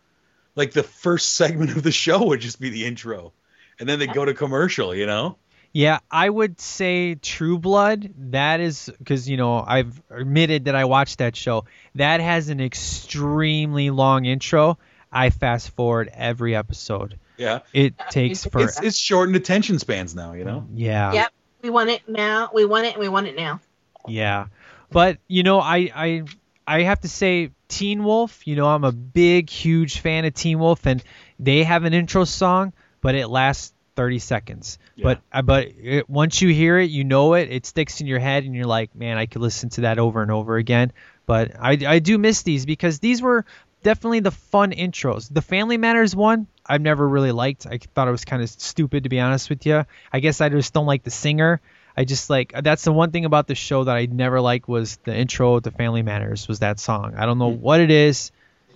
like the first segment of the show would just be the intro, and then they go to commercial. You know. yeah i would say true blood that is because you know i've admitted that i watched that show that has an extremely long intro i fast forward every episode Yeah. it takes for It's it's shortened attention spans now, you know. yeah Yep, we want it now. We want it, and we want it now. Yeah, but you know, I I I have to say, Teen Wolf. You know, I'm a big, huge fan of Teen Wolf, and they have an intro song, but it lasts 30 seconds. But uh, but it, once you hear it, you know it. It sticks in your head, and you're like, man, I could listen to that over and over again. But I I do miss these because these were definitely the fun intros. The Family Matters one, I've never really liked. I thought it was kind of stupid to be honest with you. I guess I just don't like the singer. I just like that's the one thing about the show that I never liked was the intro to Family Matters was that song. I don't know what it is,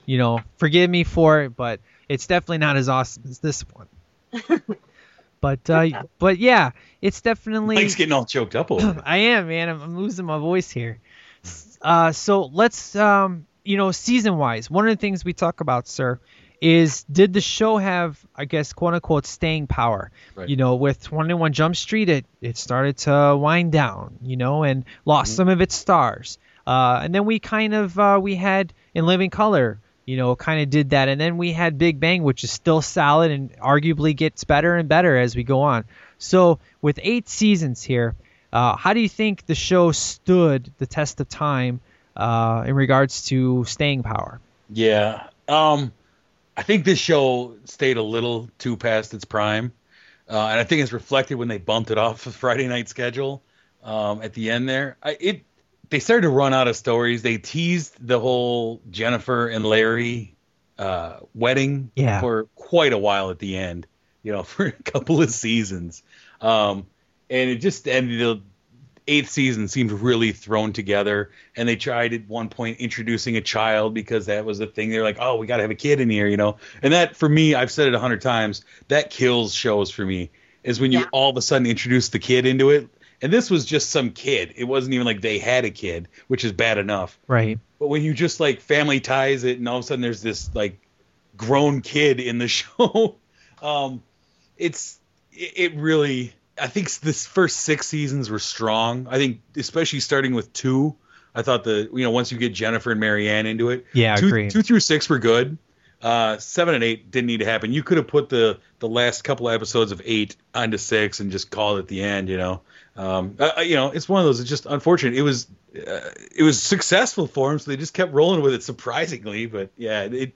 you know. Forgive me for it, but it's definitely not as awesome as this one. but uh, but yeah, it's definitely. Mike's getting all choked up over. I am, man. I'm, I'm losing my voice here. Uh, so let's, um, you know, season wise, one of the things we talk about, sir, is did the show have, I guess, quote unquote, staying power? Right. You know, with 21 Jump Street, it, it started to wind down, you know, and lost some of its stars. Uh, and then we kind of uh, we had in Living Color, you know, kind of did that, and then we had Big Bang, which is still solid and arguably gets better and better as we go on. So with eight seasons here, uh, how do you think the show stood the test of time uh, in regards to staying power? Yeah. Um, I think this show stayed a little too past its prime, uh, and I think it's reflected when they bumped it off the Friday night schedule um, at the end there. I, it they started to run out of stories. They teased the whole Jennifer and Larry uh, wedding Yeah. for quite a while at the end, you know, for a couple of seasons. Um, and it just ended eighth season seemed really thrown together. And they tried at one point introducing a child because that was the thing. They're like, oh, we got to have a kid in here, you know. And that, for me, I've said it a hundred times, that kills shows for me. Is when you all of a sudden introduce the kid into it. And this was just some kid. It wasn't even like they had a kid, which is bad enough. Right. But when you just like family ties it, and all of a sudden there's this like grown kid in the show, um, it's it, it really. I think this first six seasons were strong. I think especially starting with two. I thought the you know once you get Jennifer and Marianne into it, Yeah, two, agreed. two through six were good. Uh, seven and eight didn't need to happen. You could have put the the last couple episodes of eight onto six and just called it the end. You know, um, uh, you know, it's one of those. It's just unfortunate. It was uh, it was successful for them, so they just kept rolling with it surprisingly. But yeah, it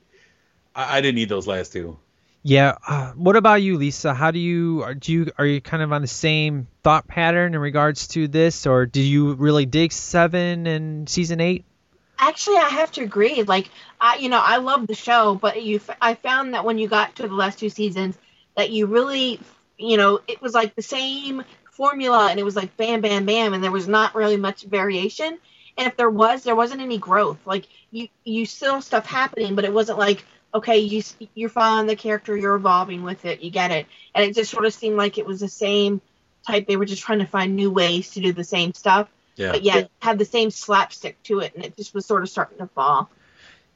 I, I didn't need those last two. Yeah. Uh, what about you, Lisa? How do you are- do you are you kind of on the same thought pattern in regards to this, or do you really dig seven and season eight? Actually, I have to agree. Like, I, you know, I love the show, but you, I found that when you got to the last two seasons, that you really, you know, it was like the same formula, and it was like bam, bam, bam, and there was not really much variation. And if there was, there wasn't any growth. Like, you, you still stuff happening, but it wasn't like, okay, you you're following the character, you're evolving with it, you get it. And it just sort of seemed like it was the same type. They were just trying to find new ways to do the same stuff Yeah. but yeah, had the same slapstick to it, and it just was sort of starting to fall.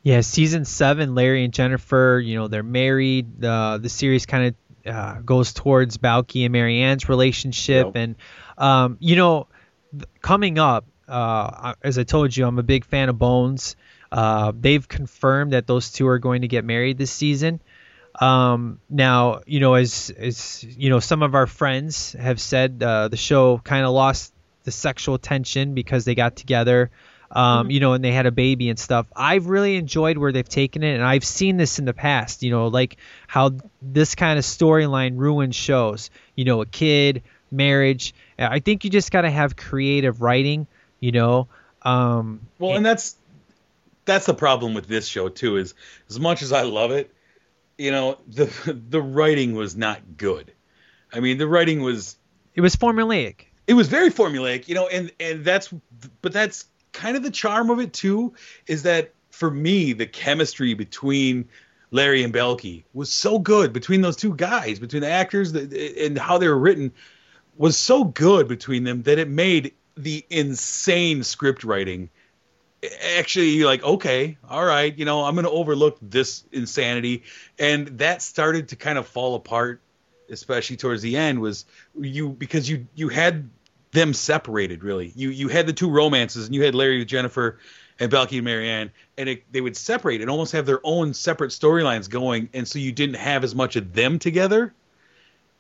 Yeah, season seven, Larry and Jennifer, you know, they're married. The the series kind of uh, goes towards Balky and Marianne's relationship, and um, you know, th- coming up, uh, as I told you, I'm a big fan of Bones. Uh, they've confirmed that those two are going to get married this season. Um, now, you know, as as you know, some of our friends have said uh, the show kind of lost the sexual tension because they got together, um, you know, and they had a baby and stuff. I've really enjoyed where they've taken it, and I've seen this in the past, you know, like how this kind of storyline ruins shows. You know, a kid, marriage. I think you just got to have creative writing, you know. Um, Well, and that's that's the problem with this show too. Is as much as I love it, you know, the the writing was not good. I mean, the writing was it was formulaic. it was very formulaic, you know, and and that's but that's kind of the charm of it too. Is that for me the chemistry between Larry and Balki was so good between those two guys, between the actors and how they were written was so good between them that it made the insane script writing actually like okay all right you know i'm to overlook this insanity and that started to kind of fall apart especially towards the end was you because you you had them separated really you you had the two romances and you had larry with jennifer and Balki and Marianne, and it, they would separate and almost have their own separate storylines going, and so you didn't have as much of them together.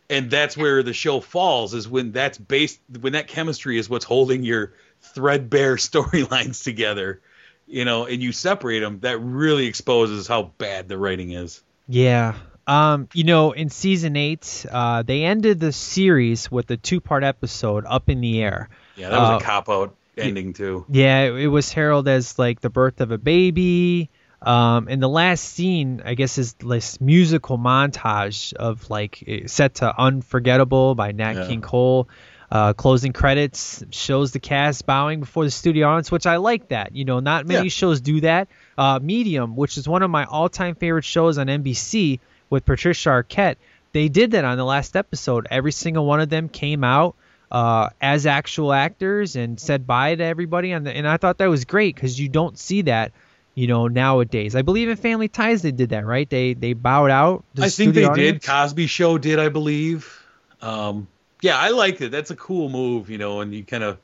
And that's where the show falls is when that's based when that chemistry is what's holding your threadbare storylines together, you know, and you separate them. That really exposes how bad the writing is. Yeah. Um, you know, in season eight, uh, they ended the series with a two-part episode, "Up in the Air." Yeah, that was Uh, a cop out ending too. Yeah, it, it was heralded as like the birth of a baby. Um, and the last scene, I guess, is this musical montage of like eh, set to "Unforgettable" by Nat Yeah. King Cole. Uh, closing credits shows the cast bowing before the studio audience, which I like that. You know, not many Yeah. shows do that. Uh, Medium, which is one of my all-time favorite shows on NBC with Patricia Arquette, they did that on the last episode. Every single one of them came out uh, as actual actors and said bye to everybody, on the, and I thought that was great because you don't see that, you know, nowadays. I believe in Family Ties they did that, right? They they bowed out. the I think they studio did. Cosby Show did, I believe. Um, yeah, I liked it. That's a cool move, you know, and you kind of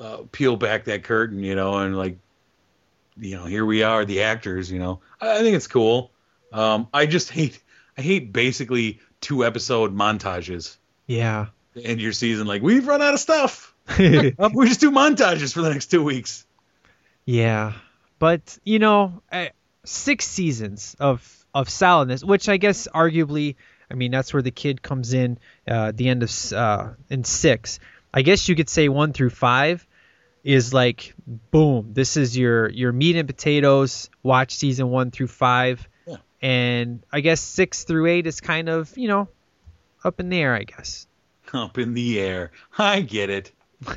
uh, peel back that curtain, you know, and like you know, here we are, the actors. You know, I, I think it's cool. Um, I just hate, I hate basically two episode montages Yeah. to end your season. Like we've run out of stuff. Uh, we just do montages for the next two weeks. Yeah, but you know, eh, six seasons of of solidness, which I guess arguably, I mean, that's where the kid comes in. Uh, the end of uh, in six, I guess you could say one through five is like boom. This is your your meat and potatoes. Watch season one through five, Yeah. and I guess six through eight is kind of you know up in the air. I guess. Up in the air. I get it.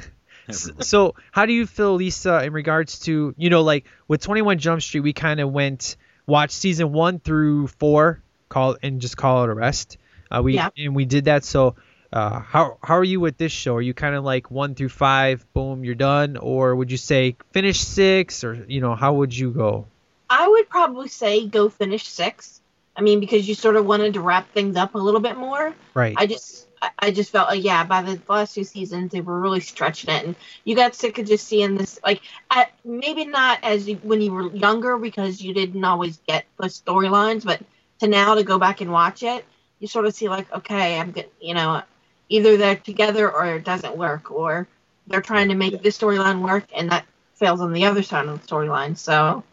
So how do you feel lisa in regards to you know like with 21 jump street we kind of went watch season one through four call and just call it a rest uh, we Yeah. and we did that so uh, how how are you with this show are you kind of like one through five boom you're done or would you say finish six or you know how would you go I would probably say go finish six. I mean, because you sort of wanted to wrap things up a little bit more. right I just, I- just felt like, yeah, by the last two seasons, they were really stretching it, and you got sick of just seeing this. Like, I, maybe not as you, when you were younger because you didn't always get the storylines, but to now to go back and watch it, you sort of see like, okay, I'm good. You know, either they're together or it doesn't work, or they're trying to make this storyline work, and that fails on the other side of the storyline. So,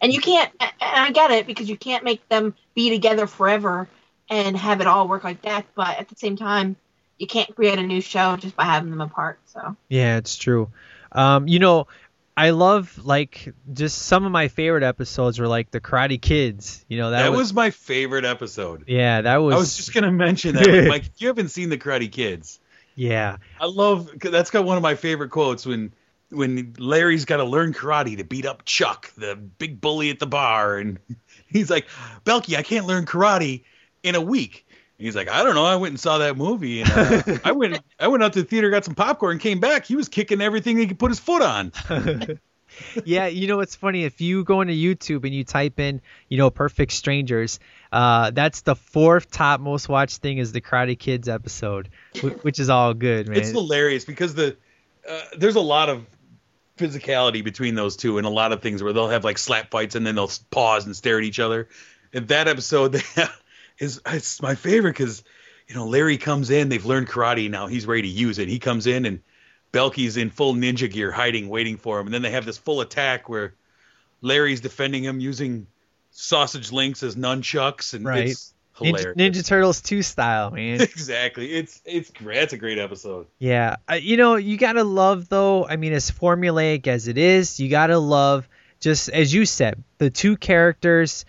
and you can't. And I get it because you can't make them be together forever and have it all work like that. But at the same time, you can't create a new show just by having them apart. So Yeah, it's true. Um, you know, I love like just some of my favorite episodes were like the Karate Kids. You know, that, That, was, my favorite episode. yeah, that was I was just gonna mention that, like, Mike. You haven't seen the Karate Kids, yeah, I love that's got one of my favorite quotes when when Larry's got to learn karate to beat up Chuck, the big bully at the bar, and he's like, "Balki, I can't learn karate in a week." He's like, "I don't know. I went and saw that movie, and uh, I went I went out to the theater, got some popcorn, and came back. He was kicking everything he could put his foot on." yeah. You know what's funny? If you go into YouTube and you type in, you know, Perfect Strangers, uh, that's the fourth top most watched thing is the Karate Kids episode, which is all good, man. It's hilarious because the uh, there's a lot of physicality between those two and a lot of things where they'll have like slap fights and then they'll pause and stare at each other. And that episode they have is it's my favorite because you know Larry comes in, they've learned karate now, he's ready to use it. He comes in and Balki's in full ninja gear, hiding, waiting for him, and then they have this full attack where Larry's defending him using sausage links as nunchucks, and Right. it's Ninja, hilarious. Ninja Turtles 2 style, man. exactly, it's it's great. That's a great episode. Yeah, uh, you know, you gotta love though. I mean, as formulaic as it is, you gotta love just as you said, the two characters.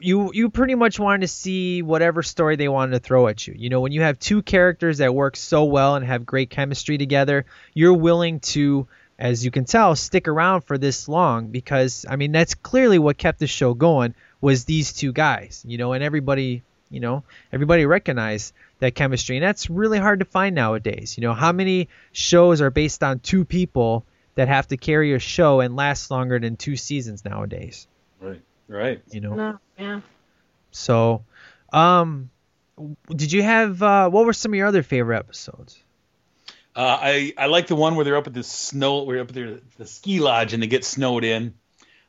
You you pretty much wanted to see whatever story they wanted to throw at you. You know, when you have two characters that work so well and have great chemistry together, you're willing to, as you can tell, stick around for this long because I mean that's clearly what kept the show going was these two guys. You know, and everybody you know everybody recognized that chemistry and that's really hard to find nowadays you know how many shows are based on two people that have to carry a show and last longer than two seasons nowadays Right, right. you know no, yeah. so um did you have uh what were some of your other favorite episodes Uh, I I like the one where they're up at the snow, where up there the ski lodge and they get snowed in.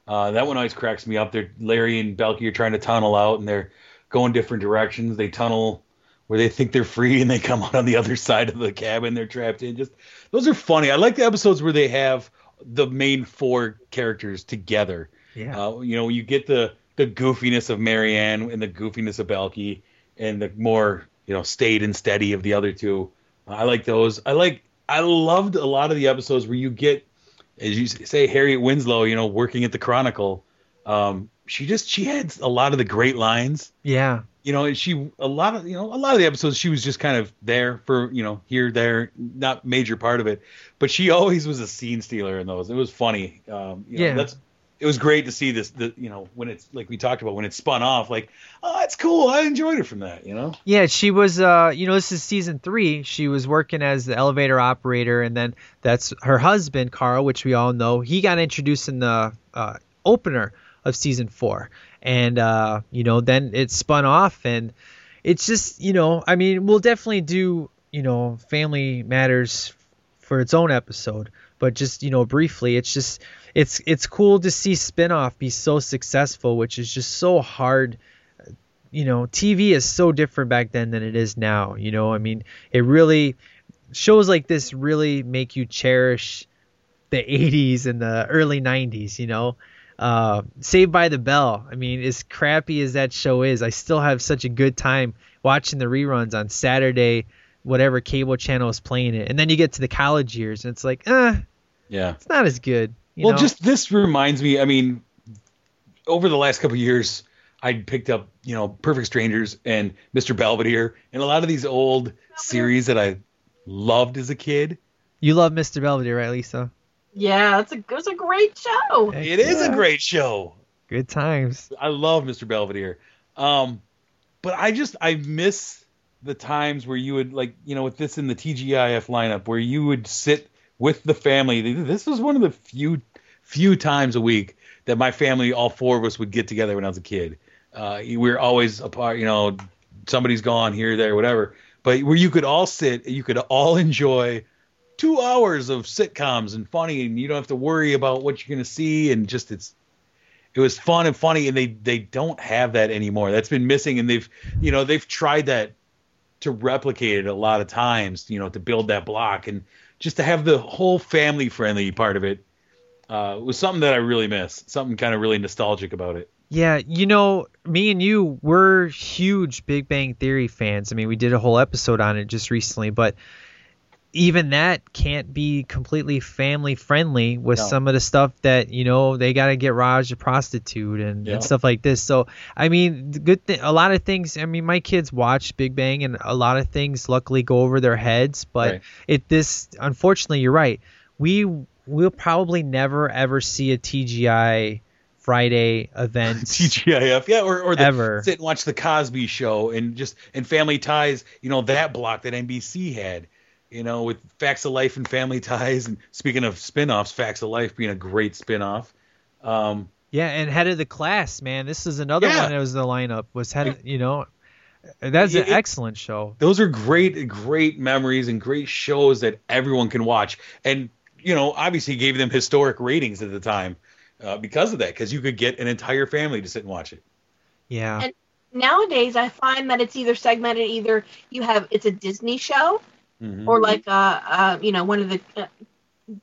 Uh, that one always cracks me up. They're Larry and Balki are trying to tunnel out and they're going different directions. They tunnel where they think they're free and they come out on the other side of the cabin they're trapped in. Just those are funny. I like the episodes where they have the main four characters together. yeah Uh, you know, you get the the goofiness of Marianne and the goofiness of Balki, and the more you know staid and steady of the other two. I like those. I like. I loved a lot of the episodes where you get, as you say, Harriet Winslow. You know, working at the Chronicle. Um, she just she had a lot of the great lines. yeah You know, and she a lot of you know a lot of the episodes she was just kind of there for you know here there not major part of it, but she always was a scene stealer in those. It was funny. Um, you know, Yeah. that's it was great to see this. The you know when it's like we talked about when it spun off. Like, oh, it's cool. I enjoyed it from that. You know. Yeah, she was. Uh, you know, this is season three. She was working as the elevator operator, and then that's her husband, Carl, which we all know. He got introduced in the uh, opener of season four, and uh, you know, then it spun off, and it's just, you know, I mean, we'll definitely do, you know, Family Matters for its own episode, but just you know briefly, it's just it's it's cool to see spinoff be so successful, which is just so hard. You know, TV is so different back then than it is now. You know, I mean, it really shows like this really make you cherish the 80s and the early 90s. You know, uh, Saved by the Bell. I mean, as crappy as that show is, I still have such a good time watching the reruns on Saturday, whatever cable channel is playing it. And then you get to the college years, and it's like, eh, Yeah. it's not as good. You well, know? just this reminds me. I mean, over the last couple of years, I picked up you know Perfect Strangers and Mr. Belvedere and a lot of these old series that I loved as a kid. you love Mr. Belvedere, right, Lisa? Yeah, it's a it was a great show. It is a great show. Good times. I love Mr. Belvedere. Um, but I just I miss the times where you would like you know with this in the TGIF lineup where you would sit with the family. This was one of the few few times a week that my family, all four of us, would get together when I was a kid. Uh, we were always apart. You know, somebody's gone here, there, whatever. But where you could all sit, you could all enjoy two hours of sitcoms and funny, and you don't have to worry about what you're gonna see, and just it's it was fun and funny and they they don't have that anymore that's been missing and they've you know they've tried that to replicate it a lot of times you know to build that block and just to have the whole family friendly part of it uh, was something that i really miss something kind of really nostalgic about it Yeah, you know, me and you we're huge Big Bang Theory fans. I mean, we did a whole episode on it just recently, but even that can't be completely family friendly with No. some of the stuff that you know they got to get Raj a prostitute and, Yeah. and stuff like this. So I mean, the good thing, a lot of things. I mean, my kids watch Big Bang, and a lot of things luckily go over their heads. But Right. it this unfortunately, you're right. We will probably never ever see a TGI Friday event. TGIF, yeah, or, or the, Ever. sit and watch the Cosby Show and just and Family Ties, you know that block that NBC had, you know, with Facts of Life and Family Ties. And speaking of spin-offs, Facts of Life being a great spin-off. Um, Yeah, and head of the class, man. This is another Yeah. one that was in the lineup. Was head, of, you know, that's an It- it- excellent show. those are great, great memories and great shows that everyone can watch. And you know, obviously gave them historic ratings at the time uh, because of that, because you could get an entire family to sit and watch it. Yeah, And nowadays, I find that it's either segmented. Either you have it's a Disney show, Mhm. or like uh, uh you know one of the uh,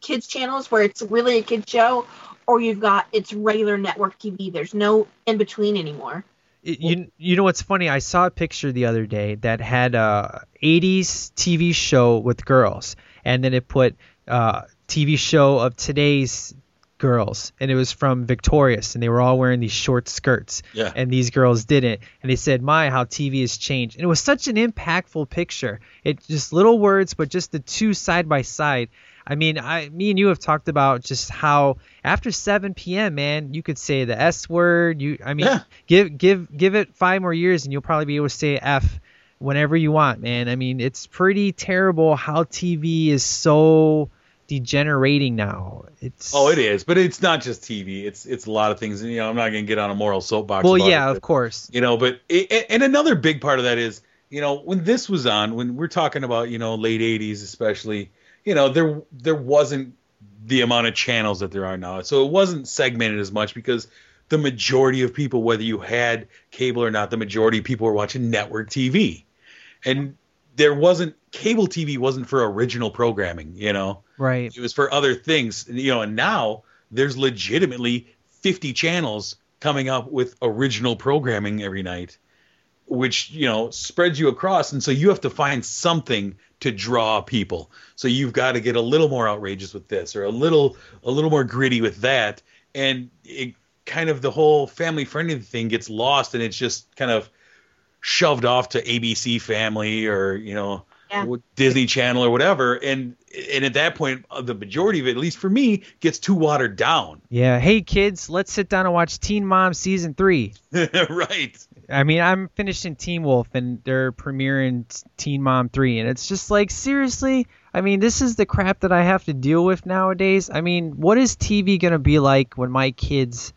kids channels where it's really a kid show, or you've got it's regular network TV. There's no in between anymore. It- you you know what's funny? I saw a picture the other day that had a 80s TV show with girls, and then it put uh, TV show of today's girls, and it was from Victorious, and they were all wearing these short skirts, Yeah. and these girls didn't, and they said, "My, how TV has changed," and it was such an impactful picture. It just little words, but just the two side by side. I mean, I, me and you have talked about just how after 7 p.m., man, you could say the S word. You, I mean, Yeah. give give give it five more years, and you'll probably be able to say F whenever you want, man. I mean, it's pretty terrible how TV is so degenerating now. It's Oh, it is, but it's not just TV. It's it's a lot of things. And, you know, I'm not going to get on a moral soapbox. Well, yeah, it, of course. You know, but it, and another big part of that is, you know, when this was on, when we're talking about, you know, late '80s, especially, you know, there there wasn't the amount of channels that there are now, so it wasn't segmented as much because the majority of people, whether you had cable or not, the majority of people were watching network TV, and there wasn't cable TV wasn't for original programming, you know. Right. It was for other things, you know. And now there's legitimately 50 channels coming up with original programming every night, which you know spreads you across, and so you have to find something to draw people. So you've got to get a little more outrageous with this, or a little a little more gritty with that, and it kind of the whole family friendly thing gets lost, and it's just kind of shoved off to ABC Family or you know Yeah. Disney Channel or whatever, and and at that point, uh, the majority of it, at least for me, gets too watered down. Yeah. Hey kids, let's sit down and watch Teen Mom season three. right. I mean, I'm finishing Teen Wolf and they're premiering Teen Mom 3 and it's just like seriously, I mean, this is the crap that I have to deal with nowadays. I mean, what is TV going to be like when my kids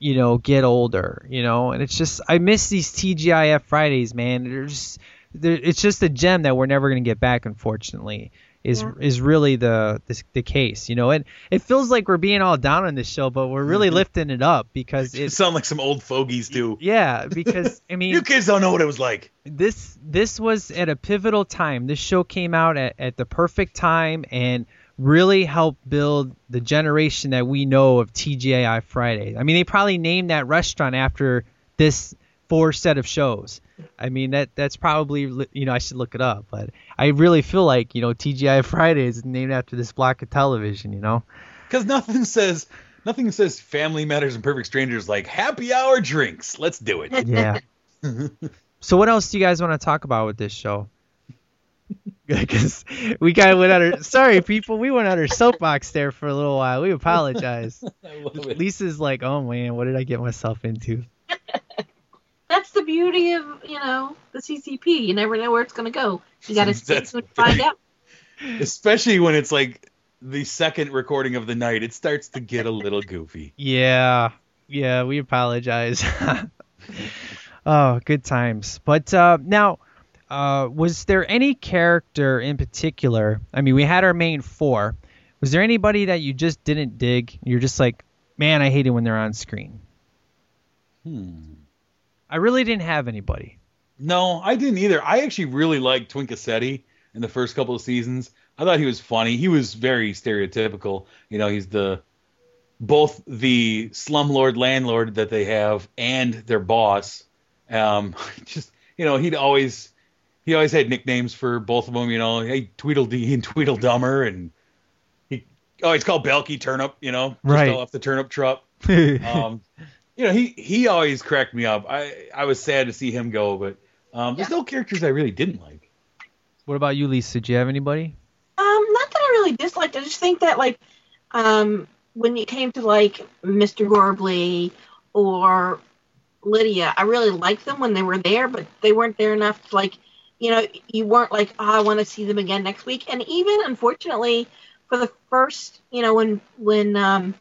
you know, get older, you know? And it's just I miss these TGIF Fridays, man. They're it's just a gem that we're never going to get back unfortunately. is Yeah. is really the, the the case. You know, and it feels like we're being all down on this show, but we're really mm-hmm. lifting it up because It it. sound like some old fogies too. Yeah, because I mean, You kids don't know what it was like. this this was at a pivotal time. This show came out at, at the perfect time and really helped build the generation that we know of TGI Friday. I mean, they probably named that restaurant after this four set of shows. I mean, that that's probably you know I should look it up, but I really feel like you know TGI Friday is named after this block of television. You know. Because nothing says nothing says family matters and perfect strangers like happy hour drinks. Let's do it. Yeah. so what else do you guys want to talk about with this show? Because we kind of went on our sorry people, we went on our soapbox there for a little while. We apologize. I love it. Lisa's like, oh man, what did I get myself into? That's the beauty of you know the CCP. You never know where it's going to go. You got to stay That's tuned to find out. Especially when it's like the second recording of the night, it starts to get a little goofy. Yeah, yeah, we apologize. oh, good times. But uh, now, uh, was there any character in particular? I mean, we had our main four. Was there anybody that you just didn't dig? You're just like, man, I hate it when they're on screen. Hmm. I really didn't have anybody. No, I didn't either. I actually really liked Twinkacetti in the first couple of seasons. I thought he was funny. He was very stereotypical. You know, he's the both the slumlord landlord that they have and their boss. Um, just you know, he'd always he always had nicknames for both of them. You know, hey Tweedledee and Tweedledummer, and he oh he's called Balki Turnip. You know, just Right. off the turnip truck. um, you know, he he always cracked me up. I I was sad to see him go, but um, there's no characters I really didn't like. what about you, Lisa? Do you have anybody? Um, not that I really disliked. I just think that like, um, when it came to like Mr. Gorpley or Lydia, I really liked them when they were there, but they weren't there enough to like, you know, you weren't like, oh, I want to see them again next week. And even unfortunately, for the first, you know, when when um,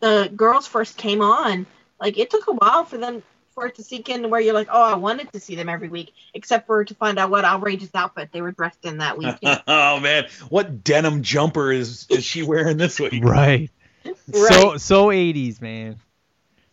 the girls first came on, like it took a while for them for it to sink in where you're like, oh, I wanted to see them every week, except for to find out what outrageous outfit they were dressed in that week. oh man, what denim jumper is is she wearing this week? Right. So Right. so 80s, man.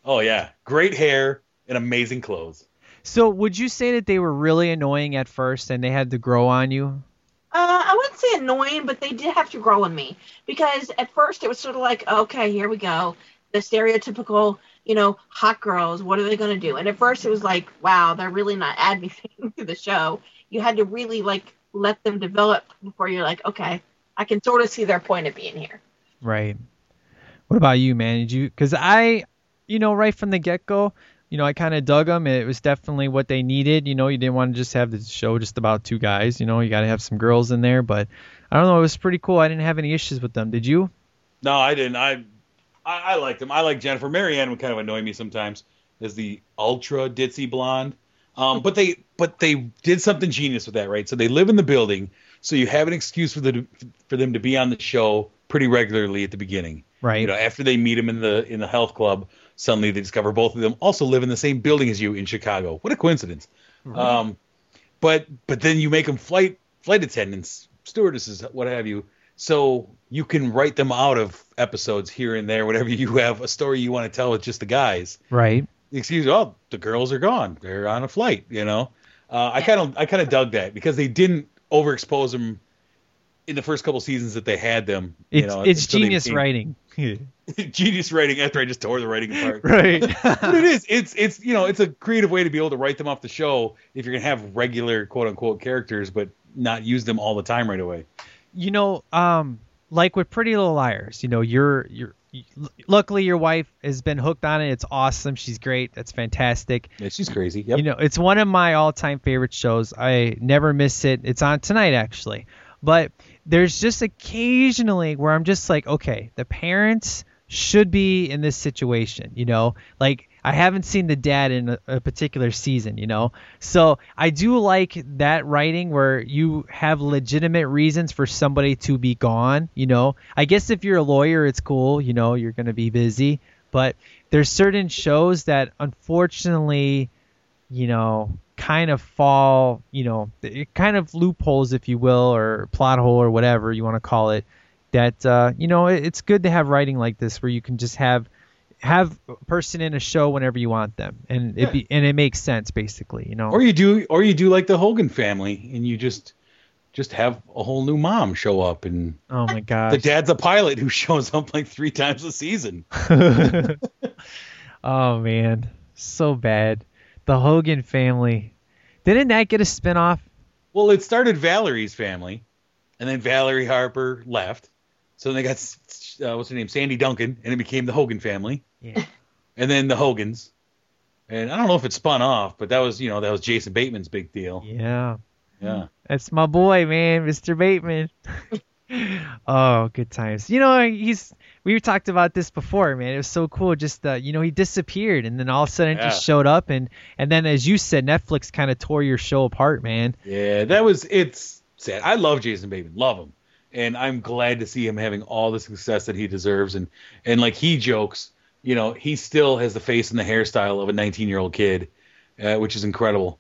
Oh yeah, great hair and amazing clothes. So would you say that they were really annoying at first and they had to grow on you? Uh, I wouldn't say annoying, but they did have to grow on me because at first it was sort of like, okay, here we go, the stereotypical, you know, hot girls. What are they going to do? And at first it was like, wow, they're really not adding anything to the show. You had to really like let them develop before you're like, okay, I can sort of see their point of being here. Right. What about you, man? Did you? Because I, you know, right from the get go, you know, I kind of dug them. It was definitely what they needed. You know, you didn't want to just have the show just about two guys. You know, you got to have some girls in there. But I don't know. It was pretty cool. I didn't have any issues with them. Did you? No, I didn't. I I, I liked him. I like Jennifer. Marianne would kind of annoy me sometimes as the ultra ditzy blonde. Um, but they but they did something genius with that, right? So they live in the building, so you have an excuse for the for them to be on the show pretty regularly at the beginning. Right. You know, after they meet him in the in the health club, suddenly they discover both of them also live in the same building as you in Chicago. What a coincidence. Um, but but then you make them flight flight attendants, stewardesses, what have you. So you can write them out of episodes here and there, whatever you have a story you want to tell with just the guys. Right. Excuse me. oh, the girls are gone. They're on a flight. You know, uh, I kind of I kind of dug that because they didn't overexpose them in the first couple seasons that they had them. It's you know, it's genius became- writing. genius writing after I just tore the writing apart. right. but it is. It's it's you know it's a creative way to be able to write them off the show if you're gonna have regular quote unquote characters, but not use them all the time right away. you know, um, like with Pretty Little Liars, you know, you're you're. Luckily, your wife has been hooked on it. It's awesome. She's great. That's fantastic. Yeah, she's crazy. Yep. You know, it's one of my all-time favorite shows. I never miss it. It's on tonight actually. But there's just occasionally where I'm just like, okay, the parents should be in this situation, you know? Like I haven't seen the dad in a, a particular season, you know? So I do like that writing where you have legitimate reasons for somebody to be gone, you know? I guess if you're a lawyer, it's cool, you know, you're going to be busy. But there's certain shows that unfortunately, you know, kind of fall, you know, it kind of loopholes, if you will, or plot hole or whatever you want to call it. That uh, you know, it, it's good to have writing like this where you can just have have a person in a show whenever you want them, and it be and it makes sense basically, you know. Or you do, or you do like the Hogan family, and you just just have a whole new mom show up, and oh my god, the dad's a pilot who shows up like three times a season. oh man, so bad. The Hogan family. Didn't that get a spinoff? Well, it started Valerie's family, and then Valerie Harper left. So then they got uh, what's her name, Sandy Duncan, and it became the Hogan family. Yeah. And then the Hogans, and I don't know if it spun off, but that was you know that was Jason Bateman's big deal. Yeah. Yeah. That's my boy, man, Mr. Bateman. oh, good times. You know, he's we talked about this before, man. It was so cool. Just uh, you know, he disappeared, and then all of a sudden Yeah. just showed up, and and then as you said, Netflix kind of tore your show apart, man. Yeah, that was it's sad. I love Jason Bateman, love him, and I'm glad to see him having all the success that he deserves. And and like he jokes, you know, he still has the face and the hairstyle of a 19 year old kid, uh, which is incredible.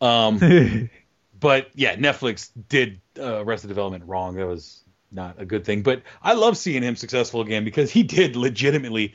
Um, but yeah, Netflix did uh, Arrested Development wrong. That was not a good thing. But I love seeing him successful again because he did legitimately.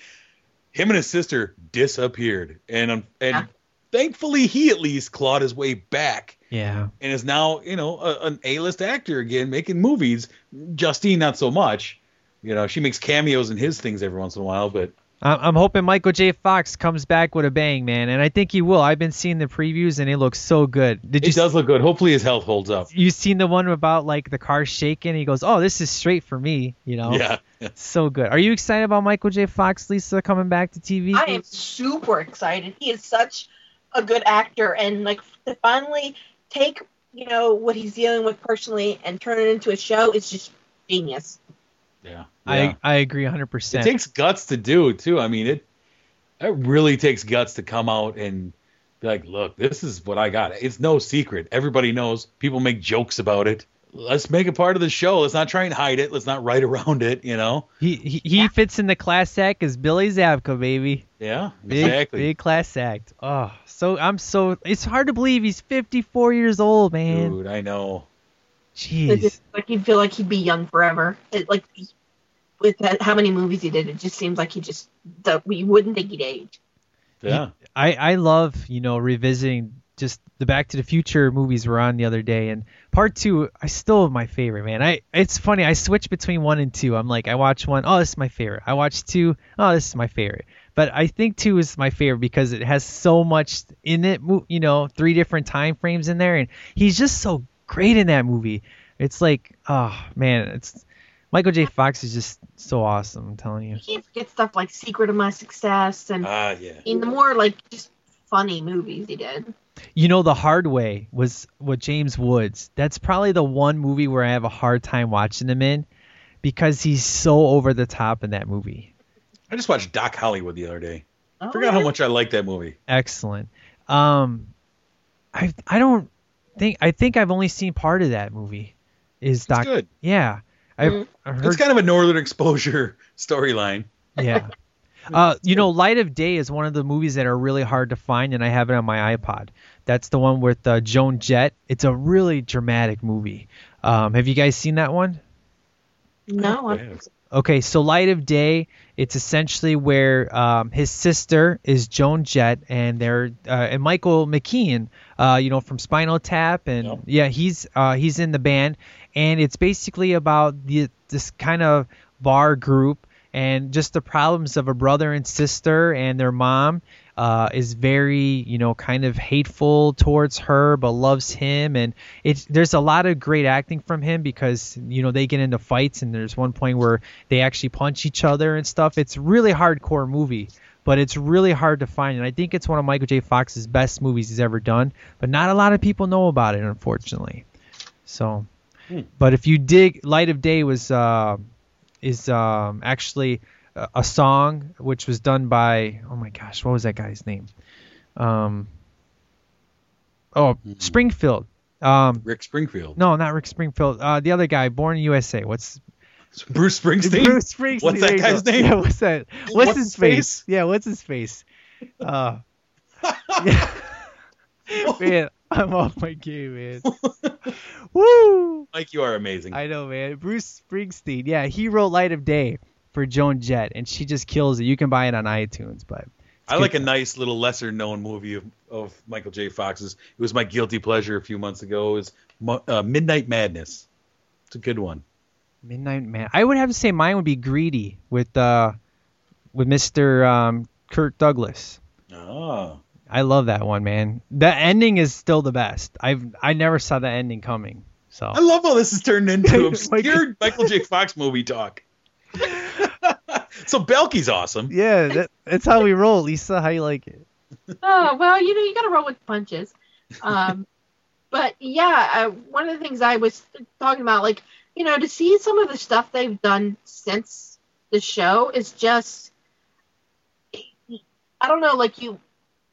Him and his sister disappeared, and um, and thankfully he at least clawed his way back Yeah. and is now you know a, an A-list actor again, making movies. Justine not so much. You know, she makes cameos in his things every once in a while, but I'm I'm hoping Michael J. Fox comes back with a bang, man, and I think he will. I've been seeing the previews, and it looks so good. Did you it does look good. Hopefully his health holds up. you seen the one about like the car shaking? He goes, "Oh, this is straight for me," you know. Yeah. So good. Are you excited about Michael J. Fox, Lisa, coming back to TV? I am super excited. He is such a good actor, and like to finally take you know what he's dealing with personally and turn it into a show is just genius. Yeah. I I agree 100%. It takes guts to do it too. I mean, it it really takes guts to come out and be like, "Look, this is what I got." It's no secret. Everybody knows. People make jokes about it. Let's make it part of the show. Let's not try and hide it. Let's not write around it. You know? He he, he fits in the class act as Billy Zabka, baby. Yeah, Big, exactly. Big class act. Oh, so I'm so. It's hard to believe he's 54 years old, man. Dude, I know. Jeez. just, like you'd feel like he'd be young forever. It, like with that, how many movies he did, it just seems like he just the, we wouldn't think he'd age. Yeah. I I love you know revisiting just the Back to the Future movies were on the other day, and part two I still have my favorite, man. I it's funny I switch between one and two. I'm like I watch one, oh this is my favorite. I watch two, oh this is my favorite. But I think two is my favorite because it has so much in it. You know, three different time frames in there, and he's just so great in that movie. It's like, oh man, it's Michael J. Fox is just so awesome. I'm telling you. You can't forget stuff like Secret of My Success and Ah, yeah. in the more like just funny movies he did. You know, The Hard Way was with James Woods. That's probably the one movie where I have a hard time watching him in because he's so over the top in that movie. I just watched Doc Hollywood the other day. Oh, Forgot how much I like that movie. Excellent. Um, I I don't think I think I've only seen part of that movie. Is Doc? good. Yeah, I've, Mhm. I've heard. It's kind of a northern exposure storyline. yeah. Uh, you know, Light of Day is one of the movies that are really hard to find, and I have it on my iPod. That's the one with uh, Joan Jett. It's a really dramatic movie. Um, have you guys seen that one? No, I- Yeah. Okay, so Light of Day, it's essentially where um, his sister is Joan Jett, and they're uh, and Michael McKean, uh, you know, from Spinal Tap, and Yep. yeah, he's uh, he's in the band, and it's basically about the this kind of bar group and just the problems of a brother and sister and their mom uh, is very you know kind of hateful towards her but loves him. And it's there's a lot of great acting from him because you know they get into fights and there's one point where they actually punch each other and stuff. It's really hardcore movie but it's really hard to find. And i think it's one of michael j. Fox's best movies he's ever done but not a lot of people know about it unfortunately. So but if you dig light of day was uh, is um, actually a, a song which was done by oh my gosh what was that guy's name um oh springfield um Rick Springfield. no not rick springfield uh the other guy born in usa what's Bruce Springsteen. Bruce Springsteen. What's that guy's name? Yeah, what's that? What's, What's his his face? face? Yeah, what's his face? Uh, yeah. Man, I'm off my game, man. Woo! Mike, you are amazing. I know, man. Bruce Springsteen. Yeah, he wrote Light of Day for Joan Jett, and she just kills it. You can buy it on iTunes, but I like a nice little lesser known movie of, of Michael J. Fox's. It was my guilty pleasure a few months ago. It was Mo- uh, Midnight Madness. It's a good one. Midnight Man. I would have to say mine would be Greedy with uh with Mr. Um, Kurt Douglas. Oh. I love that one, man. The ending is still the best. I've I never saw the ending coming. So I love how this has turned into obscure Michael J. Fox movie talk. so Balki's awesome. yeah, that, that's how we roll. Lisa, how you like it? Oh well, you know you got to roll with punches. Um, but yeah, uh, one of the things I was talking about, like you know, to see some of the stuff they've done since the show is just, I don't know, like you,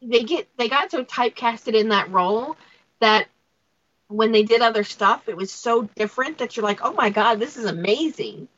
they get they got so typecasted in that role that when they did other stuff, it was so different that you're like, oh my god, this is amazing.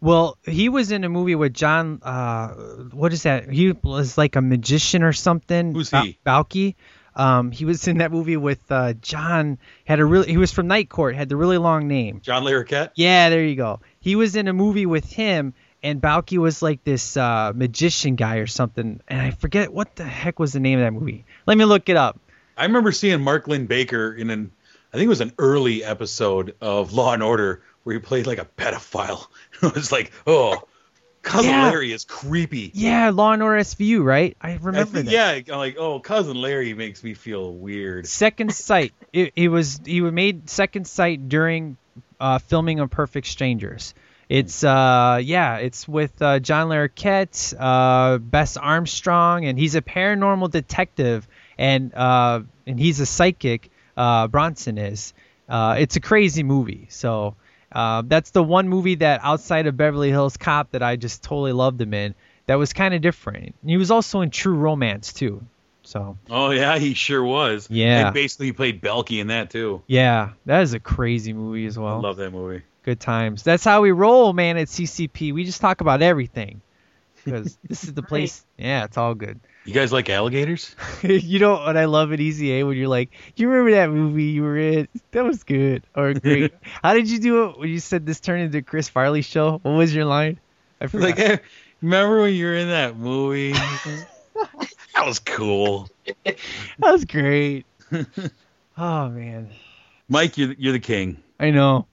Well, he was in a movie with John. Uh, what is that? He was like a magician or something. Who's Ba- he? Balki. Um, he was in that movie with uh, John. Had a really. He was from Night Court. Had the really long name. John Larroquette. Yeah, there you go. He was in a movie with him, and Balki was like this uh, magician guy or something. And I forget what the heck was the name of that movie. Let me look it up. I remember seeing Mark Linn-Baker in an, I think it was an early episode of Law and Order where he played like a pedophile. it was like, oh, cousin Yeah. Larry is creepy. Yeah, Law and Order SVU, right? I I remember think, that. yeah, I'm like, oh, cousin Larry makes me feel weird. Second Sight. It, it was he made Second Sight during uh, filming of Perfect Strangers. It's uh yeah, it's with uh, John Larroquette, uh, Bess Armstrong, and he's a paranormal detective, and uh, and he's a psychic. Uh, Bronson is. Uh, it's a crazy movie. So uh, that's the one movie that outside of Beverly Hills Cop that I just totally loved him in. That was kind of different. He was also in True Romance too. So Oh yeah, he sure was. Yeah. and basically he played Balki in that too. yeah, that is a crazy movie as I well. love that movie. Good times. That's how we roll, man. At CCP, we just talk about everything because this is the place. Yeah, it's all good. You guys like alligators? you know what I love at Easy A when you're like, you remember that movie you were in? That was good or great. How did you do it when you said this turned into Chris Farley show? What was your line? I forgot. Like, remember when you were in that movie? that was cool. that was great. oh man, Mike, you're you're the king. I know.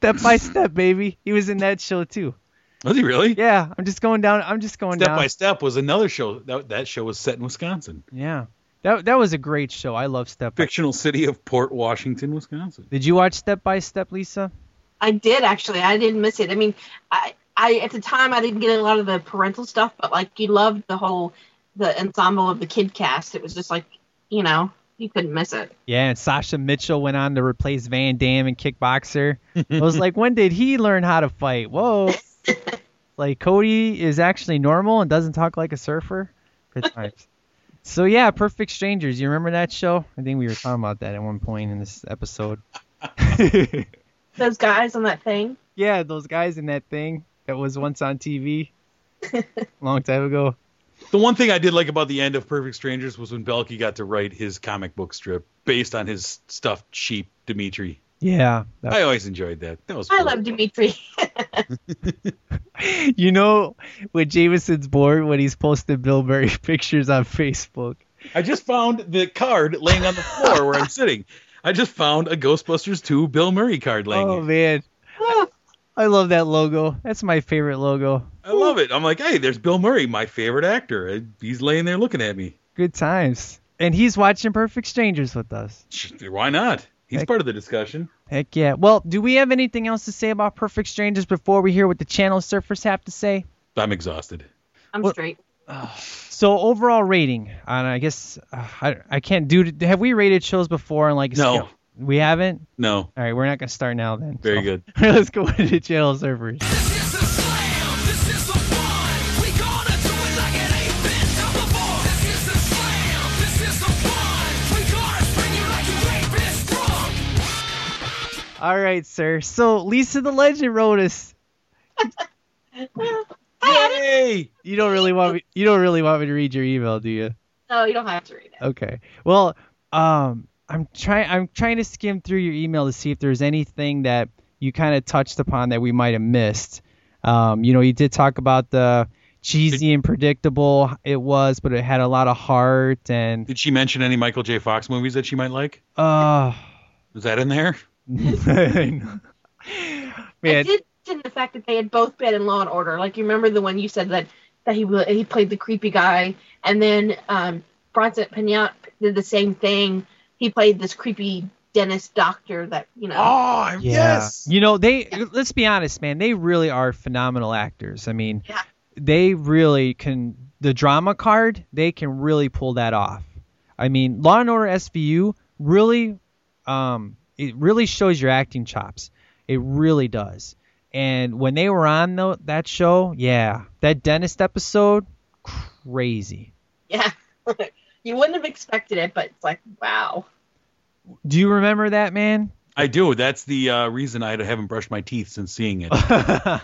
Step by step, baby. He was in that show too. Was he really? Yeah, I'm just going down. I'm just going down. Step down. by Step was another show. That, that show was set in Wisconsin. Yeah, that that was a great show. I love Step by. Fictional city of Port Washington, Wisconsin. Did you watch Step by Step, Lisa? I did actually. I didn't miss it. I mean, I, I at the time I didn't get a lot of the parental stuff, but like you loved the whole the ensemble of the kid cast. It was just like you know you couldn't miss it. Yeah, and Sasha Mitchell went on to replace Van Damme in Kickboxer. I was like, when did he learn how to fight? Whoa. like Cody is actually normal and doesn't talk like a surfer. Good times. So yeah, Perfect Strangers. You remember that show? I think we were talking about that at one point in this episode. Those guys on that thing. yeah, those guys in that thing that was once on TV a long time ago. The one thing I did like about the end of Perfect Strangers was when Balki got to write his comic book strip based on his stuffed sheep, Dimitri. Yeah. that- I always enjoyed that. That was I cool. love Dimitri. you know, when Jameson's bored when he's posting Bill Murray pictures on Facebook. I just found the card laying on the floor where I'm sitting. I just found a Ghostbusters 2 Bill Murray card laying Oh here. man, I love that logo. That's my favorite logo. I love it. I'm like, hey, there's Bill Murray, my favorite actor. He's laying there looking at me. Good times. And he's watching Perfect Strangers with us. Why not? He's Heck- part of the discussion. Heck yeah. Well, do we have anything else to say about Perfect Strangers before we hear what the channel surfers have to say? I'm exhausted. I'm Well- straight. So overall rating, and I guess uh, I, I can't do. Have we rated shows before? And like a No. scale? We haven't. No. All right, we're not gonna start now then. Very So- good. Let's go into the channel surfers. All right, sir. So Lisa the Legend wrote us. Yay! You don't really want me. You don't really want me to read your email, do you? No, you don't have to read it. Okay. Well, um, I'm trying I'm trying to skim through your email to see if there's anything that you kind of touched upon that we might have missed. Um, you know, you did talk about the cheesy and predictable it was, but it had a lot of heart and Did she mention any Michael J. Fox movies that she might like? uh Was that in there? man. I did mention the fact that they had both been in Law and Order. Like you remember the one you said that that he he played the creepy guy, and then um, Bronson Pinchot did the same thing. He played this creepy dentist doctor that you know. Oh, Yeah. You know, they let's be honest, man, they really are phenomenal actors. I mean, Yeah. they really can the drama card, they can really pull that off. I mean, Law and Order SVU really um it really shows your acting chops. It really does. And when they were on though that show, yeah, that dentist episode, crazy. Yeah. you wouldn't have expected it, but it's like wow. Do you remember that, man? I do. That's the uh, reason I haven't brushed my teeth since seeing it.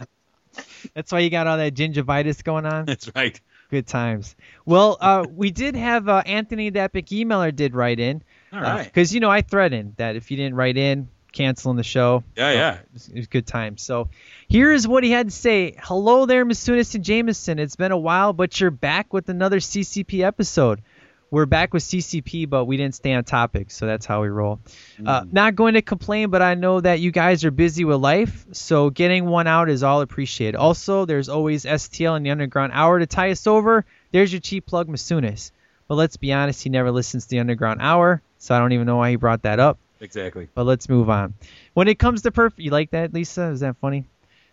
That's why you got all that gingivitis going on. That's right. Good times. Well, uh, we did have uh, Anthony, the epic emailer, did write in. All right. Because you know I threatened that if you didn't write in, canceling the show. Yeah, yeah. It was, it was good times. So here's what he had to say. Hello there, Masunis and Jameson. It's been a while, but you're back with another CCP episode. We're back with CCP, but we didn't stay on topic, so that's how we roll. Uh, not going to complain, but I know that you guys are busy with life, so getting one out is all appreciated. Also, there's always STL in the Underground Hour to tie us over. There's your cheap plug, Masunis. But let's be honest, he never listens to the Underground Hour, so I don't even know why he brought that up. Exactly. But let's move on. When it comes to perfect, you like that, Lisa? Is that funny?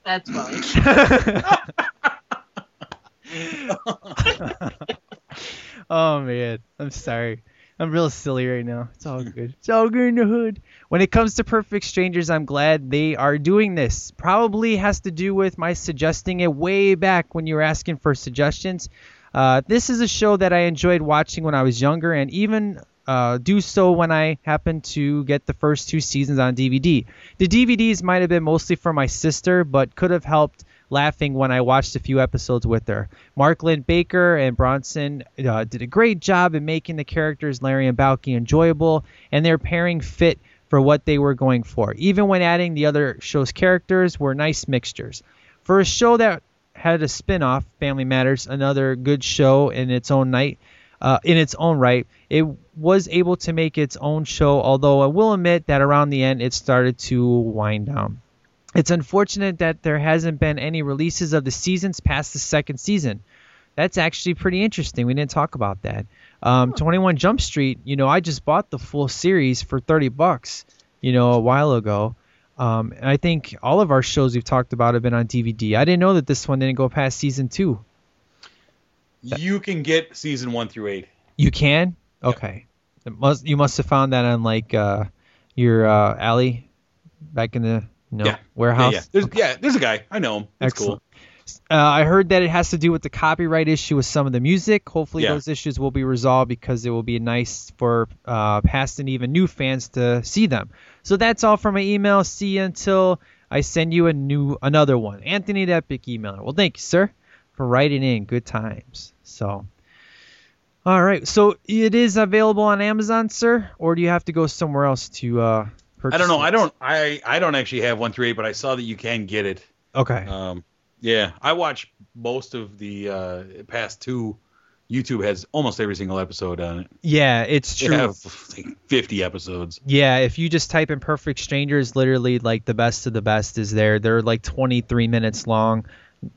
That's funny. oh man, I'm sorry. I'm real silly right now. It's all good. It's all good in the hood. When it comes to Perfect Strangers, I'm glad they are doing this. Probably has to do with my suggesting it way back when you were asking for suggestions. Uh, this is a show that I enjoyed watching when I was younger, and even uh, do so when I happened to get the first two seasons on DVD. The DVDs might have been mostly for my sister, but could have helped laughing when I watched a few episodes with her. Mark Linn-Baker and Bronson uh, did a great job in making the characters Larry and Balky enjoyable, and their pairing fit for what they were going for. Even when adding the other show's characters were nice mixtures. For a show that had a spin-off, Family Matters, another good show in its own night, uh, in its own right, it was able to make its own show. Although I will admit that around the end, it started to wind down. It's unfortunate that there hasn't been any releases of the seasons past the second season. That's actually pretty interesting. We didn't talk about that. Um, 21 Jump Street, you know, I just bought the full series for 30 bucks, you know, a while ago. Um, and I think all of our shows we've talked about have been on DVD. I didn't know that this one didn't go past season two. You can get season one through eight. You can? Okay. It must you must have found that on like uh, your uh, alley back in the know, yeah. warehouse. Yeah, yeah. There's, yeah, there's a guy. I know him. That's Excellent. Uh, I heard that it has to do with the copyright issue with some of the music. Hopefully, Yeah. those issues will be resolved because it will be nice for uh, past and even new fans to see them. So that's all from my email. See you until I send you a new another one. Anthony, the epic emailer. Well, thank you, sir, for writing in. Good times. So, all right. So it is available on Amazon, sir, or do you have to go somewhere else to uh? I don't know. I don't. I I don't actually have one three eight, but I saw that you can get it. Okay. Um, yeah, I watch most of the uh, past two. YouTube has almost every single episode on it. yeah, it's They true. have like 50 episodes. Yeah, if you just type in Perfect Strangers, literally like the best of the best is there. They're like 23 minutes long.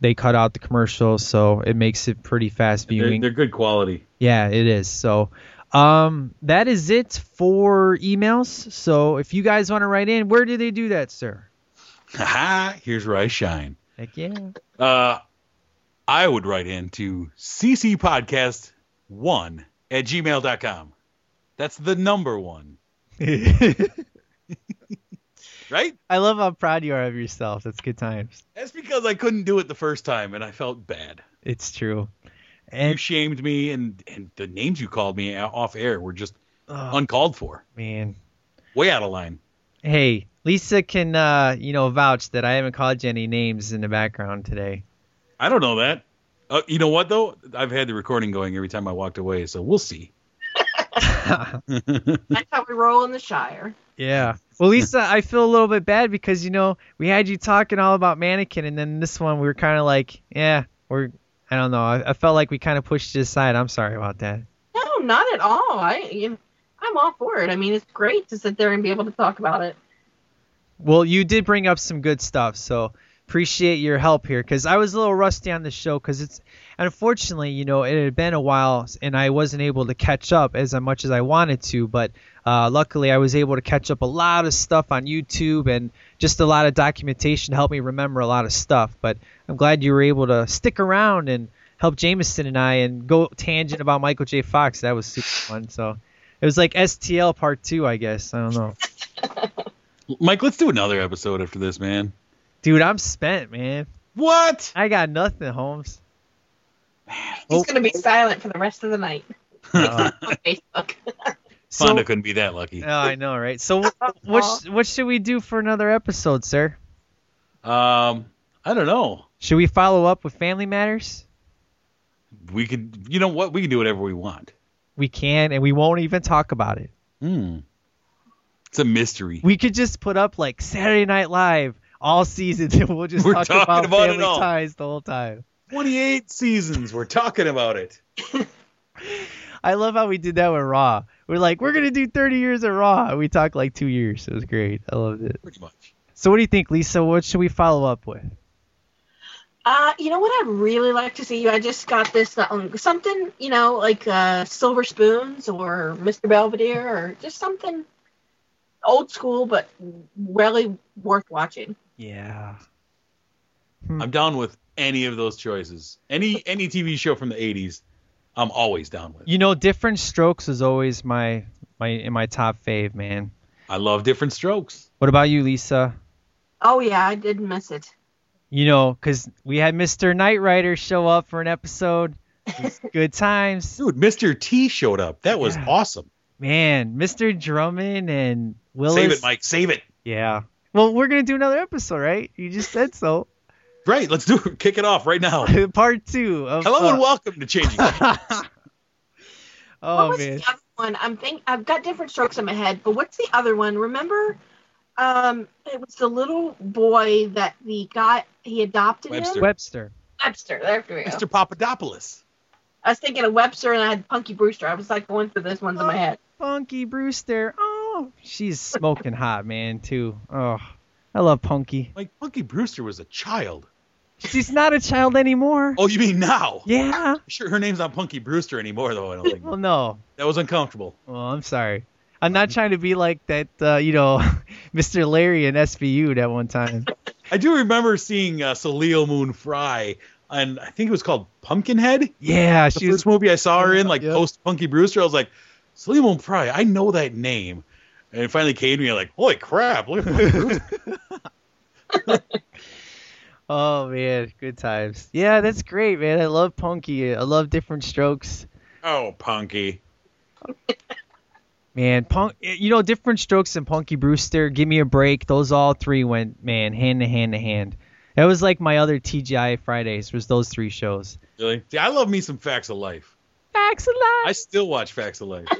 They cut out the commercials, so it makes it pretty fast They're, viewing. they're good quality. Yeah, it is. So, um, that is it for emails. So, if you guys want to write in, where do they do that, sir? Haha, here's where I shine. Heck yeah. Uh, I would write in to ccpodcast1 at gmail.com. That's the number one. right? I love how proud you are of yourself. That's good times. That's because I couldn't do it the first time and I felt bad. It's true. You shamed me, and, and the names you called me off air were just oh, uncalled for. man, Way out of line. hey, Lisa can uh, you know vouch that I haven't called you any names in the background today. I don't know that. Uh, you know what, though? I've had the recording going every time I walked away, so we'll see. That's how we roll in the Shire. Yeah. Well, Lisa, I feel a little bit bad because you know we had you talking all about mannequin, and then this one we were kind of like, yeah, we're. I don't know. I, I felt like we kind of pushed it aside. I'm sorry about that. No, not at all. I, you know, I'm all for it. I mean, it's great to sit there and be able to talk about it. Well, you did bring up some good stuff, so appreciate your help here because I was a little rusty on the show because it's unfortunately, you know, it had been a while and I wasn't able to catch up as much as I wanted to, but uh, luckily I was able to catch up a lot of stuff on YouTube and just a lot of documentation to help me remember a lot of stuff. But I'm glad you were able to stick around and help Jameson and I and go tangent about Michael J. Fox. That was super fun. So it was like STL part two, I guess. I don't know. Mike, let's do another episode after this, man. Dude, I'm spent, man. What? I got nothing, Holmes. He's gonna be silent for the rest of the night Uh, on Facebook. Fonda couldn't be that lucky. oh, I know, right? So, what sh- what should we do for another episode, sir? Um, I don't know. Should we follow up with Family Matters? We could, you know what? We can do whatever we want. We can, and we won't even talk about it. Hmm. It's a mystery. We could just put up like Saturday Night Live all seasons, and we'll just We're talk talking about, about family ties the whole time. 28 seasons. We're talking about it. I love how we did that with Raw. We're like, we're gonna do 30 years of Raw. and We talked like two years. It was great. I loved it. Pretty much. So, what do you think, Lisa? What should we follow up with? Uh, you know what I'd really like to see you? I just got this um, something, you know, like uh, Silver Spoons or Mr. Belvedere or just something old school but really worth watching. Yeah. Hmm. I'm down with any of those choices. Any any TV show from the 80s, I'm always down with. You know, Different Strokes is always my my in my top fave, man. I love different strokes. What about you, Lisa? Oh yeah, I didn't miss it. You know, because we had Mr. Knight Rider show up for an episode. Good times. Dude, Mr. T showed up. That was awesome. Man, Mr. Drummond and Willis. Save it, Mike. Save it. Yeah. Well, we're gonna do another episode, right? You just said so. Right, let's do it. Kick it off right now. Part two of. Hello uh, and welcome to Changing Lanes. Oh what was man. the other one? I'm think I've got different strokes in my head, but what's the other one? Remember, um, it was the little boy that the guy he adopted Webster. him. Webster. Webster. There we go. Mr. Papadopoulos. I was thinking of Webster and I had Punky Brewster. I was like going through those ones in my head. Punky Brewster. Oh, she's smoking hot, man. Too. Oh, I love Punky. Like Punky Brewster was a child. She's not a child anymore. Oh, you mean now? Yeah. Sure, her name's not Punky Brewster anymore, though. I don't think Well, no. that was uncomfortable. Well, I'm sorry. I'm not trying to be like that, uh, you know, Mr. Larry in SVU that one time. I do remember seeing uh, Soleil Moon Frye, and I think it was called Pumpkinhead. Yeah, The she was. first movie I saw her in, like Yep. post Punky Brewster, I was like, Soleil Moon Frye, I know that name. And it finally came to me, like, holy crap, look at Punky Oh man, good times. Yeah, that's great, man. I love Punky. I love different strokes. oh, Punky. Man, Punk. You know, different strokes and Punky Brewster. Give me a break. Those all three went man hand to hand to hand. That was like my other TGI Fridays. Was those three shows? Really? See, I love me some Facts of Life. Facts of Life. I still watch Facts of Life.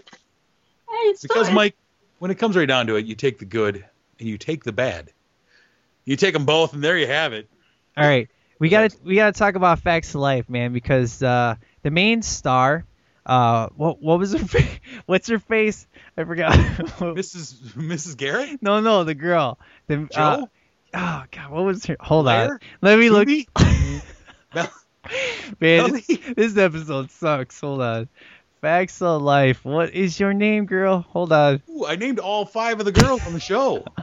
Hey, Because, fine. Mike, when it comes right down to it, you take the good and you take the bad. You take them both, and there you have it. All right, we gotta we gotta talk about Facts of Life, man, because uh, the main star, uh, what what was her fa- what's her face? I forgot. Mrs. Mrs. Garrett? no, no, the girl. The, Joe? uh, oh God, what was her? Hold on, let me look. Mel- Man, this, this episode sucks. Hold on. Facts of Life. What is your name, girl? Hold on. Ooh, I named all five of the girls on the show.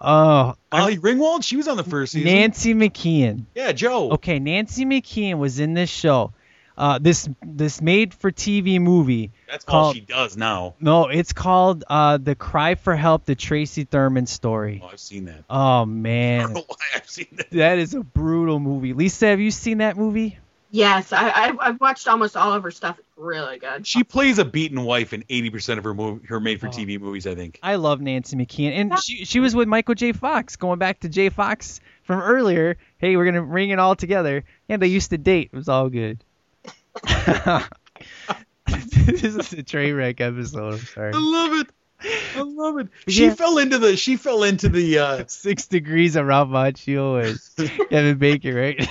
Oh, Molly Ringwald, she was on the first season. Nancy McKeon. yeah, Joe. Okay, Nancy McKeon was in this show. Uh, this this made for TV movie. That's all called, she does now. No, it's called uh, The Cry for Help, the Tracy Thurman story. Oh, I've seen that. Oh I man, don't know why I've seen that. that is a brutal movie. Lisa, have you seen that movie? Yes, I, I I've watched almost all of her stuff. Really good. She plays a beaten wife in 80% of her movie, her made-for-TV movies, I think. I love Nancy McKeon, and she she was with Michael J. Fox. Going back to J. Fox from earlier. Hey, we're gonna bring it all together. And they used to date. It was all good. this is a train wreck episode. I'm sorry. I love it. I love it. She Yeah. fell into the. She fell into the. uh Six degrees of Ralph Macchio and Kevin Bacon, right?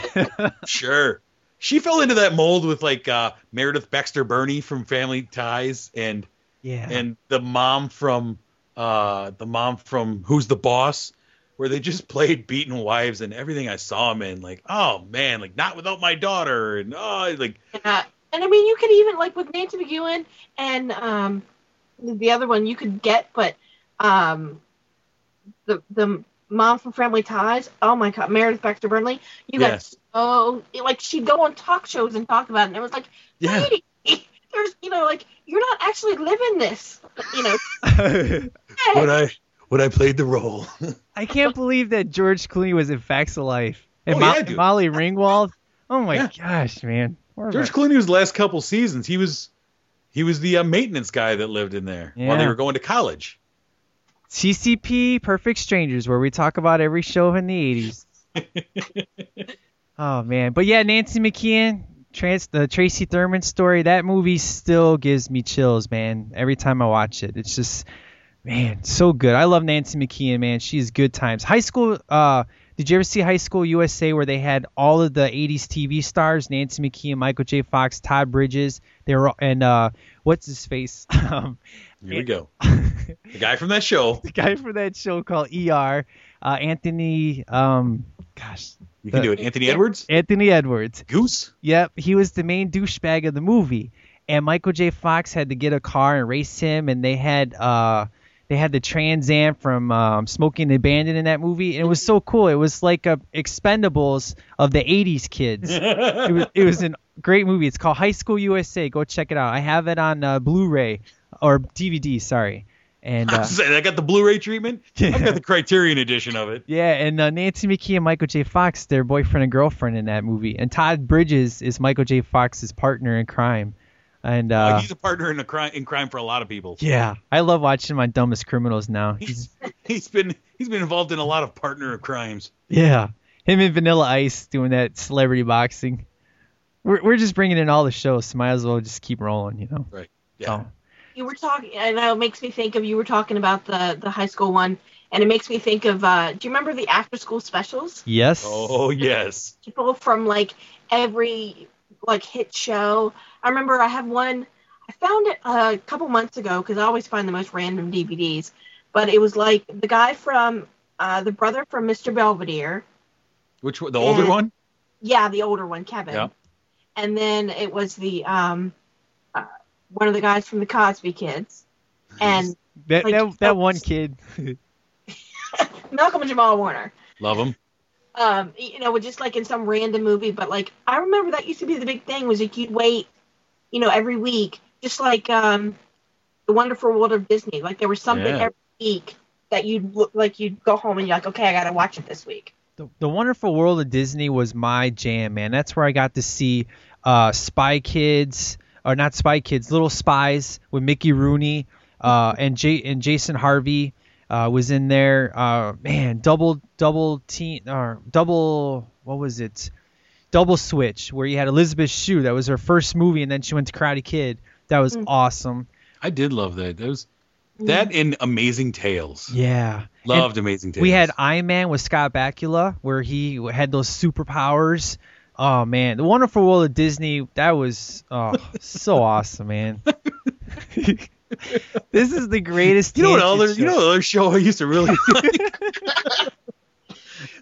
Sure. She fell into that mold with like uh Meredith Baxter Birney from Family Ties and yeah. and the mom from uh the mom from Who's the Boss, where they just played beaten wives and everything I saw them in. Like, oh man, like not without my daughter, and oh, like Uh, and I mean, you could even like with Nancy McKeon and um, the other one you could get, but um, the the mom from Family Ties. Oh my God, Meredith Baxter Birney. You Yes. got so like she'd go on talk shows and talk about it, and it was like, Yeah. lady, there's you know like you're not actually living this, you know. when I when I played the role. I can't believe that George Clooney was in Facts of Life. And Oh, Mo- yeah, dude. Molly Ringwald. Oh my Yeah. gosh, man. Where George I- Clooney was the last couple seasons. He was he was the uh, maintenance guy that lived in there while they were going to college. CCP Perfect Strangers, where we talk about every show in the 80s. oh, man. But yeah, Nancy McKeon, trans- the Tracy Thurman story, that movie still gives me chills, man, every time I watch it. It's just, man, so good. I love Nancy McKeon, man. She's good times. High school, uh, did you ever see High School USA where they had all of the 80s TV stars, Nancy McKeon, Michael J. Fox, Todd Bridges, they were all- and uh what's his face? um Here we go. the guy from that show. the guy from that show called ER, uh, Anthony, um, gosh, You can do it. Anthony Edwards? Anthony Edwards. Goose? Yep, he was the main douchebag of the movie, and Michael J. Fox had to get a car and race him, and they had uh, they had the Trans Am from um, Smoking the Bandit in that movie, and it was so cool. It was like a Expendables of the '80s kids. it was it was a great movie. It's called High School USA. Go check it out. I have it on uh, Blu-ray or DVD. Sorry. And I uh, was saying, I got the Blu-ray treatment. I've got the Criterion edition of it. Yeah, and uh, Nancy McKee and Michael J. Fox, their boyfriend and girlfriend in that movie. And Todd Bridges is Michael J. Fox's partner in crime. And Uh, he's a partner in a crime in crime for a lot of people. yeah, I love watching him on Dumbest Criminals now. He's He's been he's been involved in a lot of partner of crimes. yeah, him and Vanilla Ice doing that celebrity boxing. We're we're just bringing in all the shows, so might as well just keep rolling, you know. Right. Yeah. So, You were talking. I know it makes me think of you were talking about the the high school one, and it makes me think of. uh Do you remember the after school specials? yes. Oh yes. People from like every like hit show. I remember I have one. I found it a couple months ago because I always find the most random DVDs. But it was like the guy from uh, the brother from Mr. Belvedere. Which one? The older And- one? Yeah, the older one, Kevin. Yeah. And then it was the um, uh, one of the guys from the Cosby Kids, and that like, that, that one kid. Malcolm and Jamal Warner. Love him. um, you know, just like in some random movie. But like, I remember that used to be the big thing was like you'd wait, you know, every week, just like um, the Wonderful World of Disney. Like there was something Yeah. every week that you'd look like you'd go home and you're like, okay, I gotta watch it this week. The, the Wonderful World of Disney was my jam, man. That's where I got to see uh, Spy Kids, or not Spy Kids, Little Spies with Mickey Rooney uh, and J- and Jason Harvey uh, was in there. Uh, man, double double teen or double what was it? Double Switch, where you had Elizabeth Shue. That was her first movie, and then she went to Karate Kid. That was awesome. I did love that. That was that in Amazing Tales. Yeah. Loved Amazing Tales. We had Iron Man with Scott Bakula, where he had those superpowers. Oh man, the Wonderful World of Disney. That was oh so awesome, man. this is the greatest. You know what other you show. know other show I used to really like?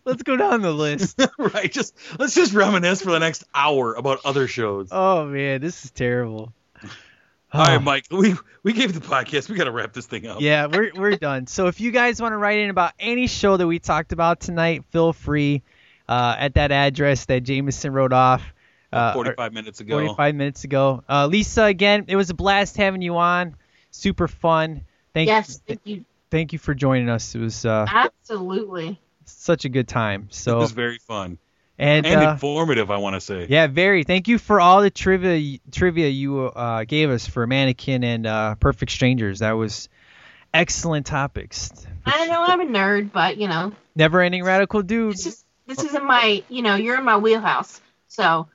Let's go down the list. right, just let's just reminisce for the next hour about other shows. oh man, this is terrible. All right, Mike, we we gave the podcast. We got to wrap this thing up. Yeah, we're we're done. So if you guys want to write in about any show that we talked about tonight, feel free uh, at that address that Jameson wrote off. Uh, 45 minutes ago. 45 minutes ago. Uh, Lisa, again, it was a blast having you on. Super fun. Thank yes, you. thank you. Thank you for joining us. It was uh, Absolutely. such a good time. So it was very fun and, and uh, informative. I want to say. yeah, very. Thank you for all the trivia trivia you uh, gave us for Mannequin and uh, Perfect Strangers. That was excellent topics. I know I'm a nerd, but you know, Never ending radical dude. this is this isn't my you know, you're in my wheelhouse. So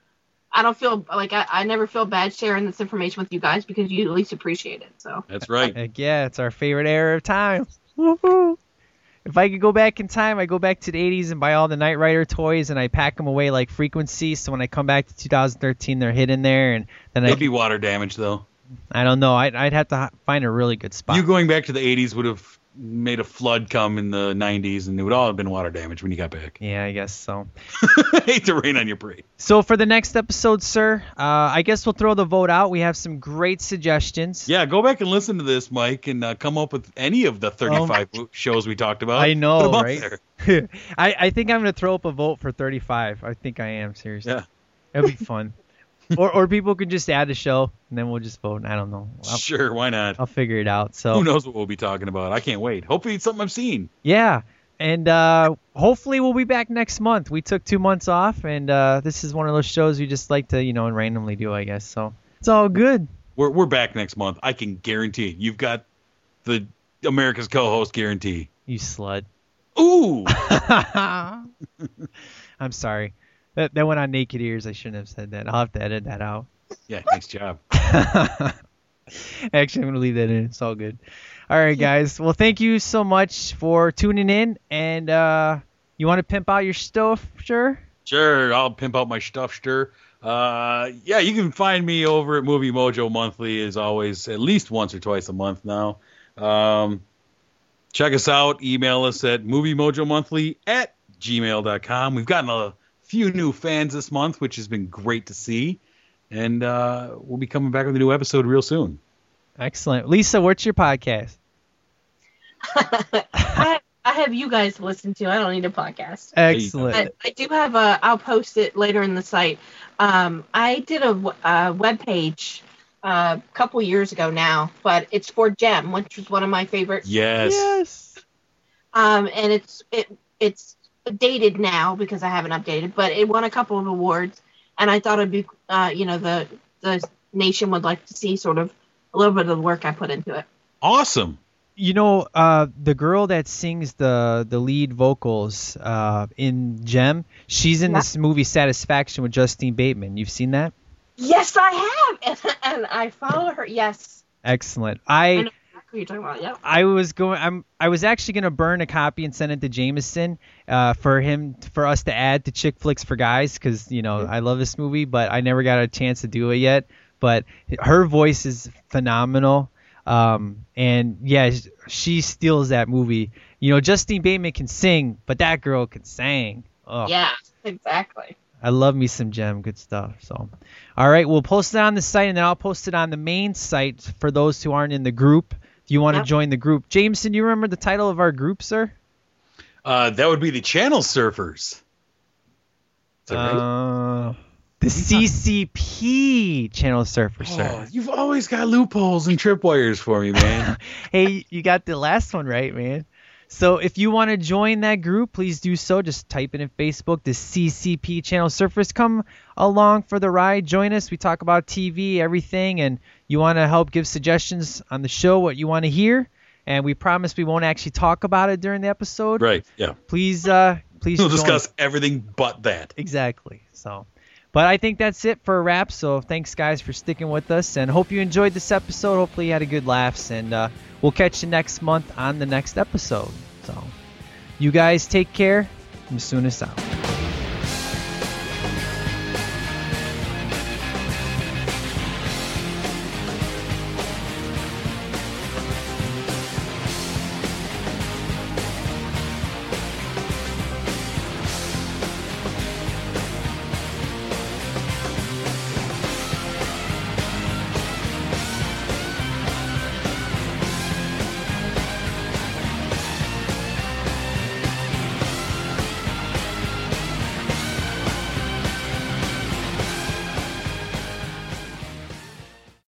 I don't feel like I, I never feel bad sharing this information with you guys because you at least appreciate it. So That's right. Heck yeah, it's our favorite era of time. Woohoo. If I could go back in time, I go back to the 80s and buy all the Knight Rider toys and I pack them away like frequency. So when I come back to 2013, they're hidden there, and then I It'd be water damage though. I don't know. I'd, I'd have to find a really good spot. You going back to the 80s would have made a flood come in the 90s, and it would all have been water damage when you got back. yeah, I guess so. I hate to rain on your parade. So for the next episode, sir, uh, I guess we'll throw the vote out. We have some great suggestions. Yeah, go back and listen to this, Mike, and uh, come up with any of the 35 shows we talked about. Oh. I know, right? I, I think I'm gonna throw up a vote for 35. I think I am seriously. Yeah. It'll be fun. Or or people could just add the show and then we'll just vote. I don't know. I'll, Sure, why not? I'll figure it out. So Who knows what we'll be talking about? I can't wait. Hopefully, it's something I've seen. yeah, and uh, hopefully we'll be back next month. We took two months off, and uh, this is one of those shows we just like to you know randomly do, I guess. So it's all good. We're we're back next month. I can guarantee. it. You've got the America's co-host guarantee. You slut. Ooh, I'm sorry. That that went on naked ears. I shouldn't have said that. I'll have to edit that out. yeah, nice job. Actually, I'm gonna leave that in. It's all good. All right, guys. Well, thank you so much for tuning in. And uh, you want to pimp out your stuff, sure? Sure, I'll pimp out my stuff, sure. Uh, yeah, you can find me over at Movie Mojo Monthly, as always, at least once or twice a month now. Um, check us out. Email us at moviemojomonthly at gmail.com. We've gotten a few new fans this month, which has been great to see. And uh, we'll be coming back with a new episode real soon. Excellent. Lisa, what's your podcast? I, I have you guys listen to. I don't need a podcast. Excellent. But I do have a. I'll post it later in the site. Um, I did a web page uh, a couple years ago now, but it's for Jem, which is one of my favorite. Yes. Yes. Um, and it's it it's dated now because I haven't updated, but it won a couple of awards, and I thought it'd be, uh, you know, the the nation would like to see sort of a little bit of the work I put into it. Awesome. You know, uh, the girl that sings the the lead vocals uh, in Jem, she's in Yeah. this movie Satisfaction with Justine Bateman. You've seen that? Yes, I have, and, and I follow her. Yes, Excellent. I I who you're talking about. Yeah. I was going. I'm. I was actually gonna burn a copy and send it to Jameson uh, for him for us to add to Chick Flicks for Guys because you know I love this movie, but I never got a chance to do it yet. But her voice is phenomenal. Um, and yeah, she steals that movie. You know, Justine Bateman can sing, but that girl can sing. Oh, Yeah, exactly. I love me some Jem, good stuff. So, all right, we'll post it on the site, and then I'll post it on the main site for those who aren't in the group. If you want to Yep. join the group, Jameson, you remember the title of our group, sir? Uh, that would be the Channel Surfers. Is that right? Uh, the CCP Channel Surfer, Oh, sir. you've always got loopholes and tripwires for me, man. Hey, you got the last one right, man. So if you want to join that group, please do so. Just type it in Facebook, the CCP Channel Surfers. Come along for the ride. Join us. We talk about TV, everything, and you want to help give suggestions on the show, what you want to hear. And we promise we won't actually talk about it during the episode. right, yeah. Please, uh, please. We'll join. discuss everything but that. Exactly. So, but I think that's it for a wrap. So thanks guys for sticking with us, and hope you enjoyed this episode. Hopefully you had a good laughs, and uh, we'll catch you next month on the next episode. So, you guys take care. Masunas out.